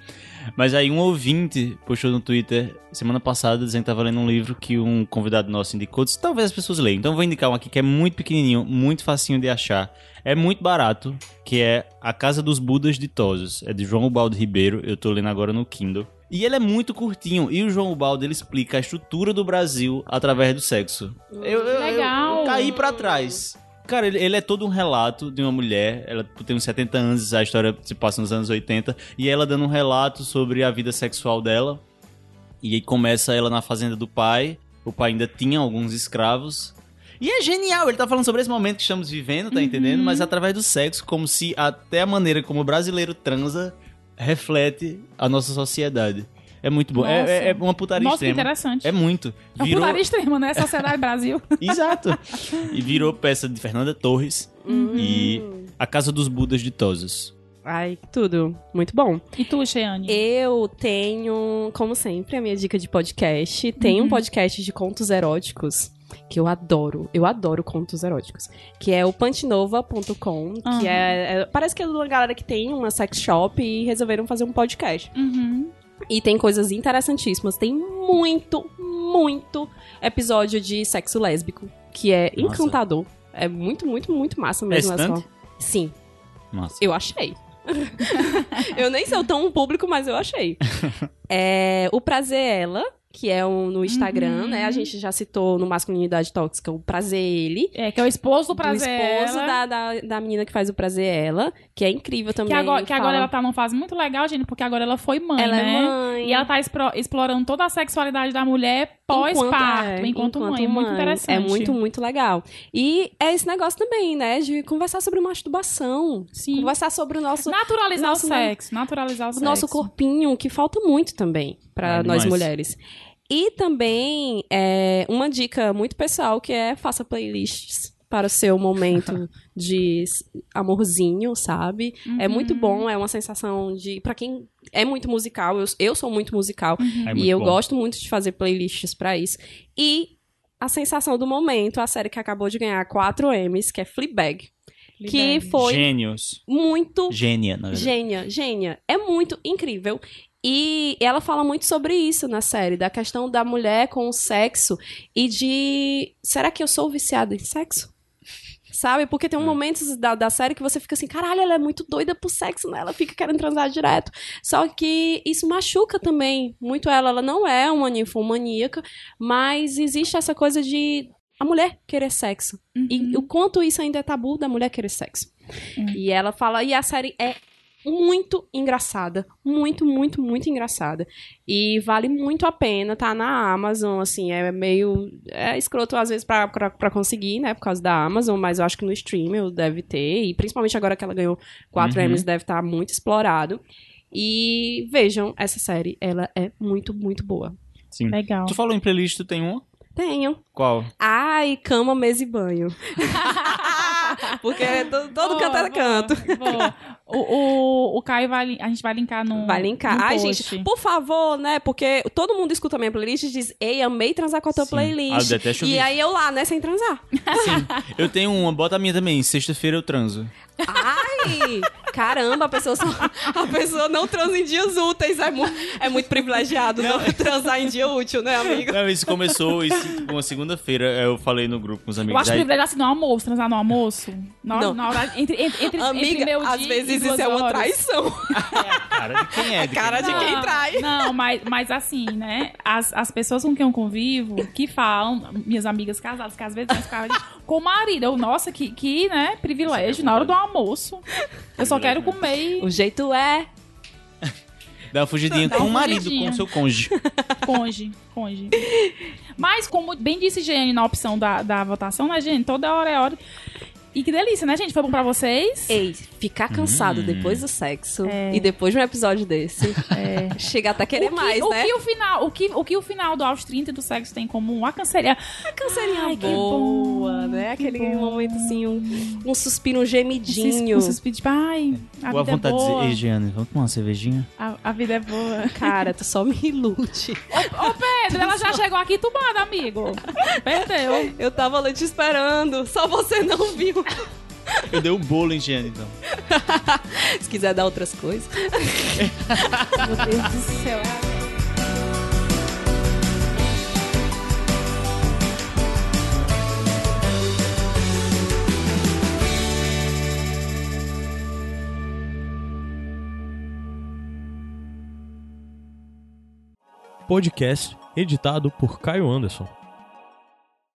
Mas aí um ouvinte postou no Twitter semana passada dizendo que tava lendo um livro que um convidado nosso indicou. Disse, Talvez as pessoas leiam. Então eu vou indicar um aqui que é muito pequenininho, muito facinho de achar. É muito barato, que é A Casa dos Budas Ditosos. É de João Ubaldo Ribeiro. Eu tô lendo agora no Kindle. E ele é muito curtinho. E o João Ubaldo, ele explica a estrutura do Brasil através do sexo. Eu, eu- eu- Legal. eu caí pra trás. Cara, ele, ele é todo um relato de uma mulher. Ela tem uns 70 anos, a história se passa nos anos 80. E ela dando um relato sobre a vida sexual dela. E aí começa ela na fazenda do pai. O pai ainda tinha alguns escravos. E é genial, ele tá falando sobre esse momento que estamos vivendo, tá entendendo? Mas através do sexo, como se até a maneira como o brasileiro transa reflete a nossa sociedade. É muito bom. É-. É, é uma putaria Nossa, que extrema. interessante. É muito. É uma Virou... putaria extrema, né? Sociedade Brasil. Exato. E virou peça de Fernanda Torres e A Casa dos Budas Ditosos. Ai, que tudo. Muito bom. E tu, Cheyane? Eu tenho, como sempre, a minha dica de podcast. Tem Uhum. um podcast de contos eróticos que eu adoro. Eu adoro contos eróticos. Que é o pantinova.com, Aham. que é, é- Parece que é de uma galera que tem uma sex shop e resolveram fazer um podcast. Uhum. E tem coisas interessantíssimas. Tem muito, muito episódio de sexo lésbico, que é Massa. encantador. É muito, muito, muito massa mesmo. essa- bastante? Sim, Nossa. eu achei. eu nem sou tão público, mas eu achei. É, o Prazer é Ela, que é um no Instagram, Uhum. né? A gente já citou no Masculinidade Tóxica o Prazer Ele. É, que é o esposo do prazer. do esposo ela, da, da, da menina que faz o Prazer Ela, que é incrível também. que agora, que agora ela tá numa fase muito legal, gente, porque agora ela foi mãe, Ela né? é mãe. E ela tá explorando toda a sexualidade da mulher pós-parto, é, enquanto, mãe. É muito mãe. interessante. É muito, muito legal. E é esse negócio também, né? De conversar sobre masturbação. Sim. Conversar sobre o nosso, Naturalizar Nosso- o sexo. Naturalizar o, o sexo. nosso corpinho, que falta muito também para Ah, nós demais. mulheres. E também é, uma dica muito pessoal que é faça playlists para o seu momento de amorzinho, sabe? É Uhum. muito bom, é uma sensação de para quem é muito musical, eu, eu sou muito musical Uhum. É muito e eu bom. gosto muito de fazer playlists pra isso. E a sensação do momento, a série que acabou de ganhar 4 M's, que é Fleabag, que foi Gênios. muito Gênia, na verdade. Gênia, gênia. É muito incrível. E ela fala muito sobre isso na série, da questão da mulher com o sexo e de. Será que eu sou viciada em sexo? Sabe? Porque tem um É. momentos da, da série que você fica assim, caralho, ela é muito doida pro sexo, né? Ela fica querendo transar direto. Só que isso machuca também muito ela. Ela não é uma ninfomaníaca, mas existe essa coisa de a mulher querer sexo. Uhum. E o quanto isso ainda é tabu da mulher querer sexo. Hum. E ela fala, e a série é muito engraçada, muito, muito, muito engraçada. E vale muito a pena, tá na Amazon, assim, é meio é escroto às vezes pra conseguir, né, por causa da Amazon, mas eu acho que no stream eu deve ter, e principalmente agora que ela ganhou 4 Uhum. M's, deve estar muito explorado. E vejam essa série, ela é muito, muito boa. Sim. Legal. Tu falou em playlist, tu tem uma? Tenho. Qual? Ai, cama, mesa e banho. Porque to- todo Boa, canto é boa, canto. boa. O, o, o Caio vai. A gente vai linkar no. Vai linkar. no Ai, post. gente, por favor, né? Porque todo mundo escuta a minha playlist e diz, ei, amei transar com a tua Sim. Ah, eu playlist. detesto e ouvir aí eu lá, né, sem transar. Sim. Eu tenho uma, bota a minha também. Sexta-feira eu transo. Ai! Caramba, a pessoa, só- a pessoa não transa em dias úteis. É, mu- é muito privilegiado não, transar em dia útil, né, amigo? Não, isso começou isso, tipo, uma segunda-feira. Eu falei no grupo com os Eu amigos. acho aí- privilégio assim no almoço, transar no almoço. Na hora, Não. na hora entre, entre, entre, entre Amiga, meu às dia vezes isso é uma horas. traição. Cara de quem é? A cara de quem quem Não, trai. Não, mas, mas assim, né? As, as pessoas com quem eu convivo, que falam, minhas amigas casadas, que às vezes nós ficamos com o marido. Eu, nossa, que, que né, privilégio na hora do almoço. Eu só quero comer e O jeito é... Dá uma fugidinha Dá com uma o marido, fugidinha. com o seu cônjuge. conge, conge. Mas, como bem disse Jane na opção da, da votação, né, gente? Toda hora é hora. E que delícia, né, gente? Foi bom pra vocês? Ei, ficar cansado Hum. depois do sexo É. e depois de um episódio desse, chega até querer o que, mais, o né? Que o, final, o, que, o que o final do aos 30 e do sexo tem em comum? A cancerinha. A canseirinha Ai, que boa, bom, né? que Aquele bom. momento assim, um, um suspiro, um Um gemidinho. suspiro, tipo, ai, a Ou a vida é vontade de boa. dizer, ei, Giane, vamos tomar uma cervejinha? A, a vida é boa. Cara, tu só me ilude. Ô, Pedro, ela já chegou aqui tubada, amigo. Perdeu. Eu tava lá te esperando, só você não viu. Eu dei um bolo em Giane, então. Se quiser dar outras coisas. Meu Deus do céu. Podcast editado por Caio Anderson.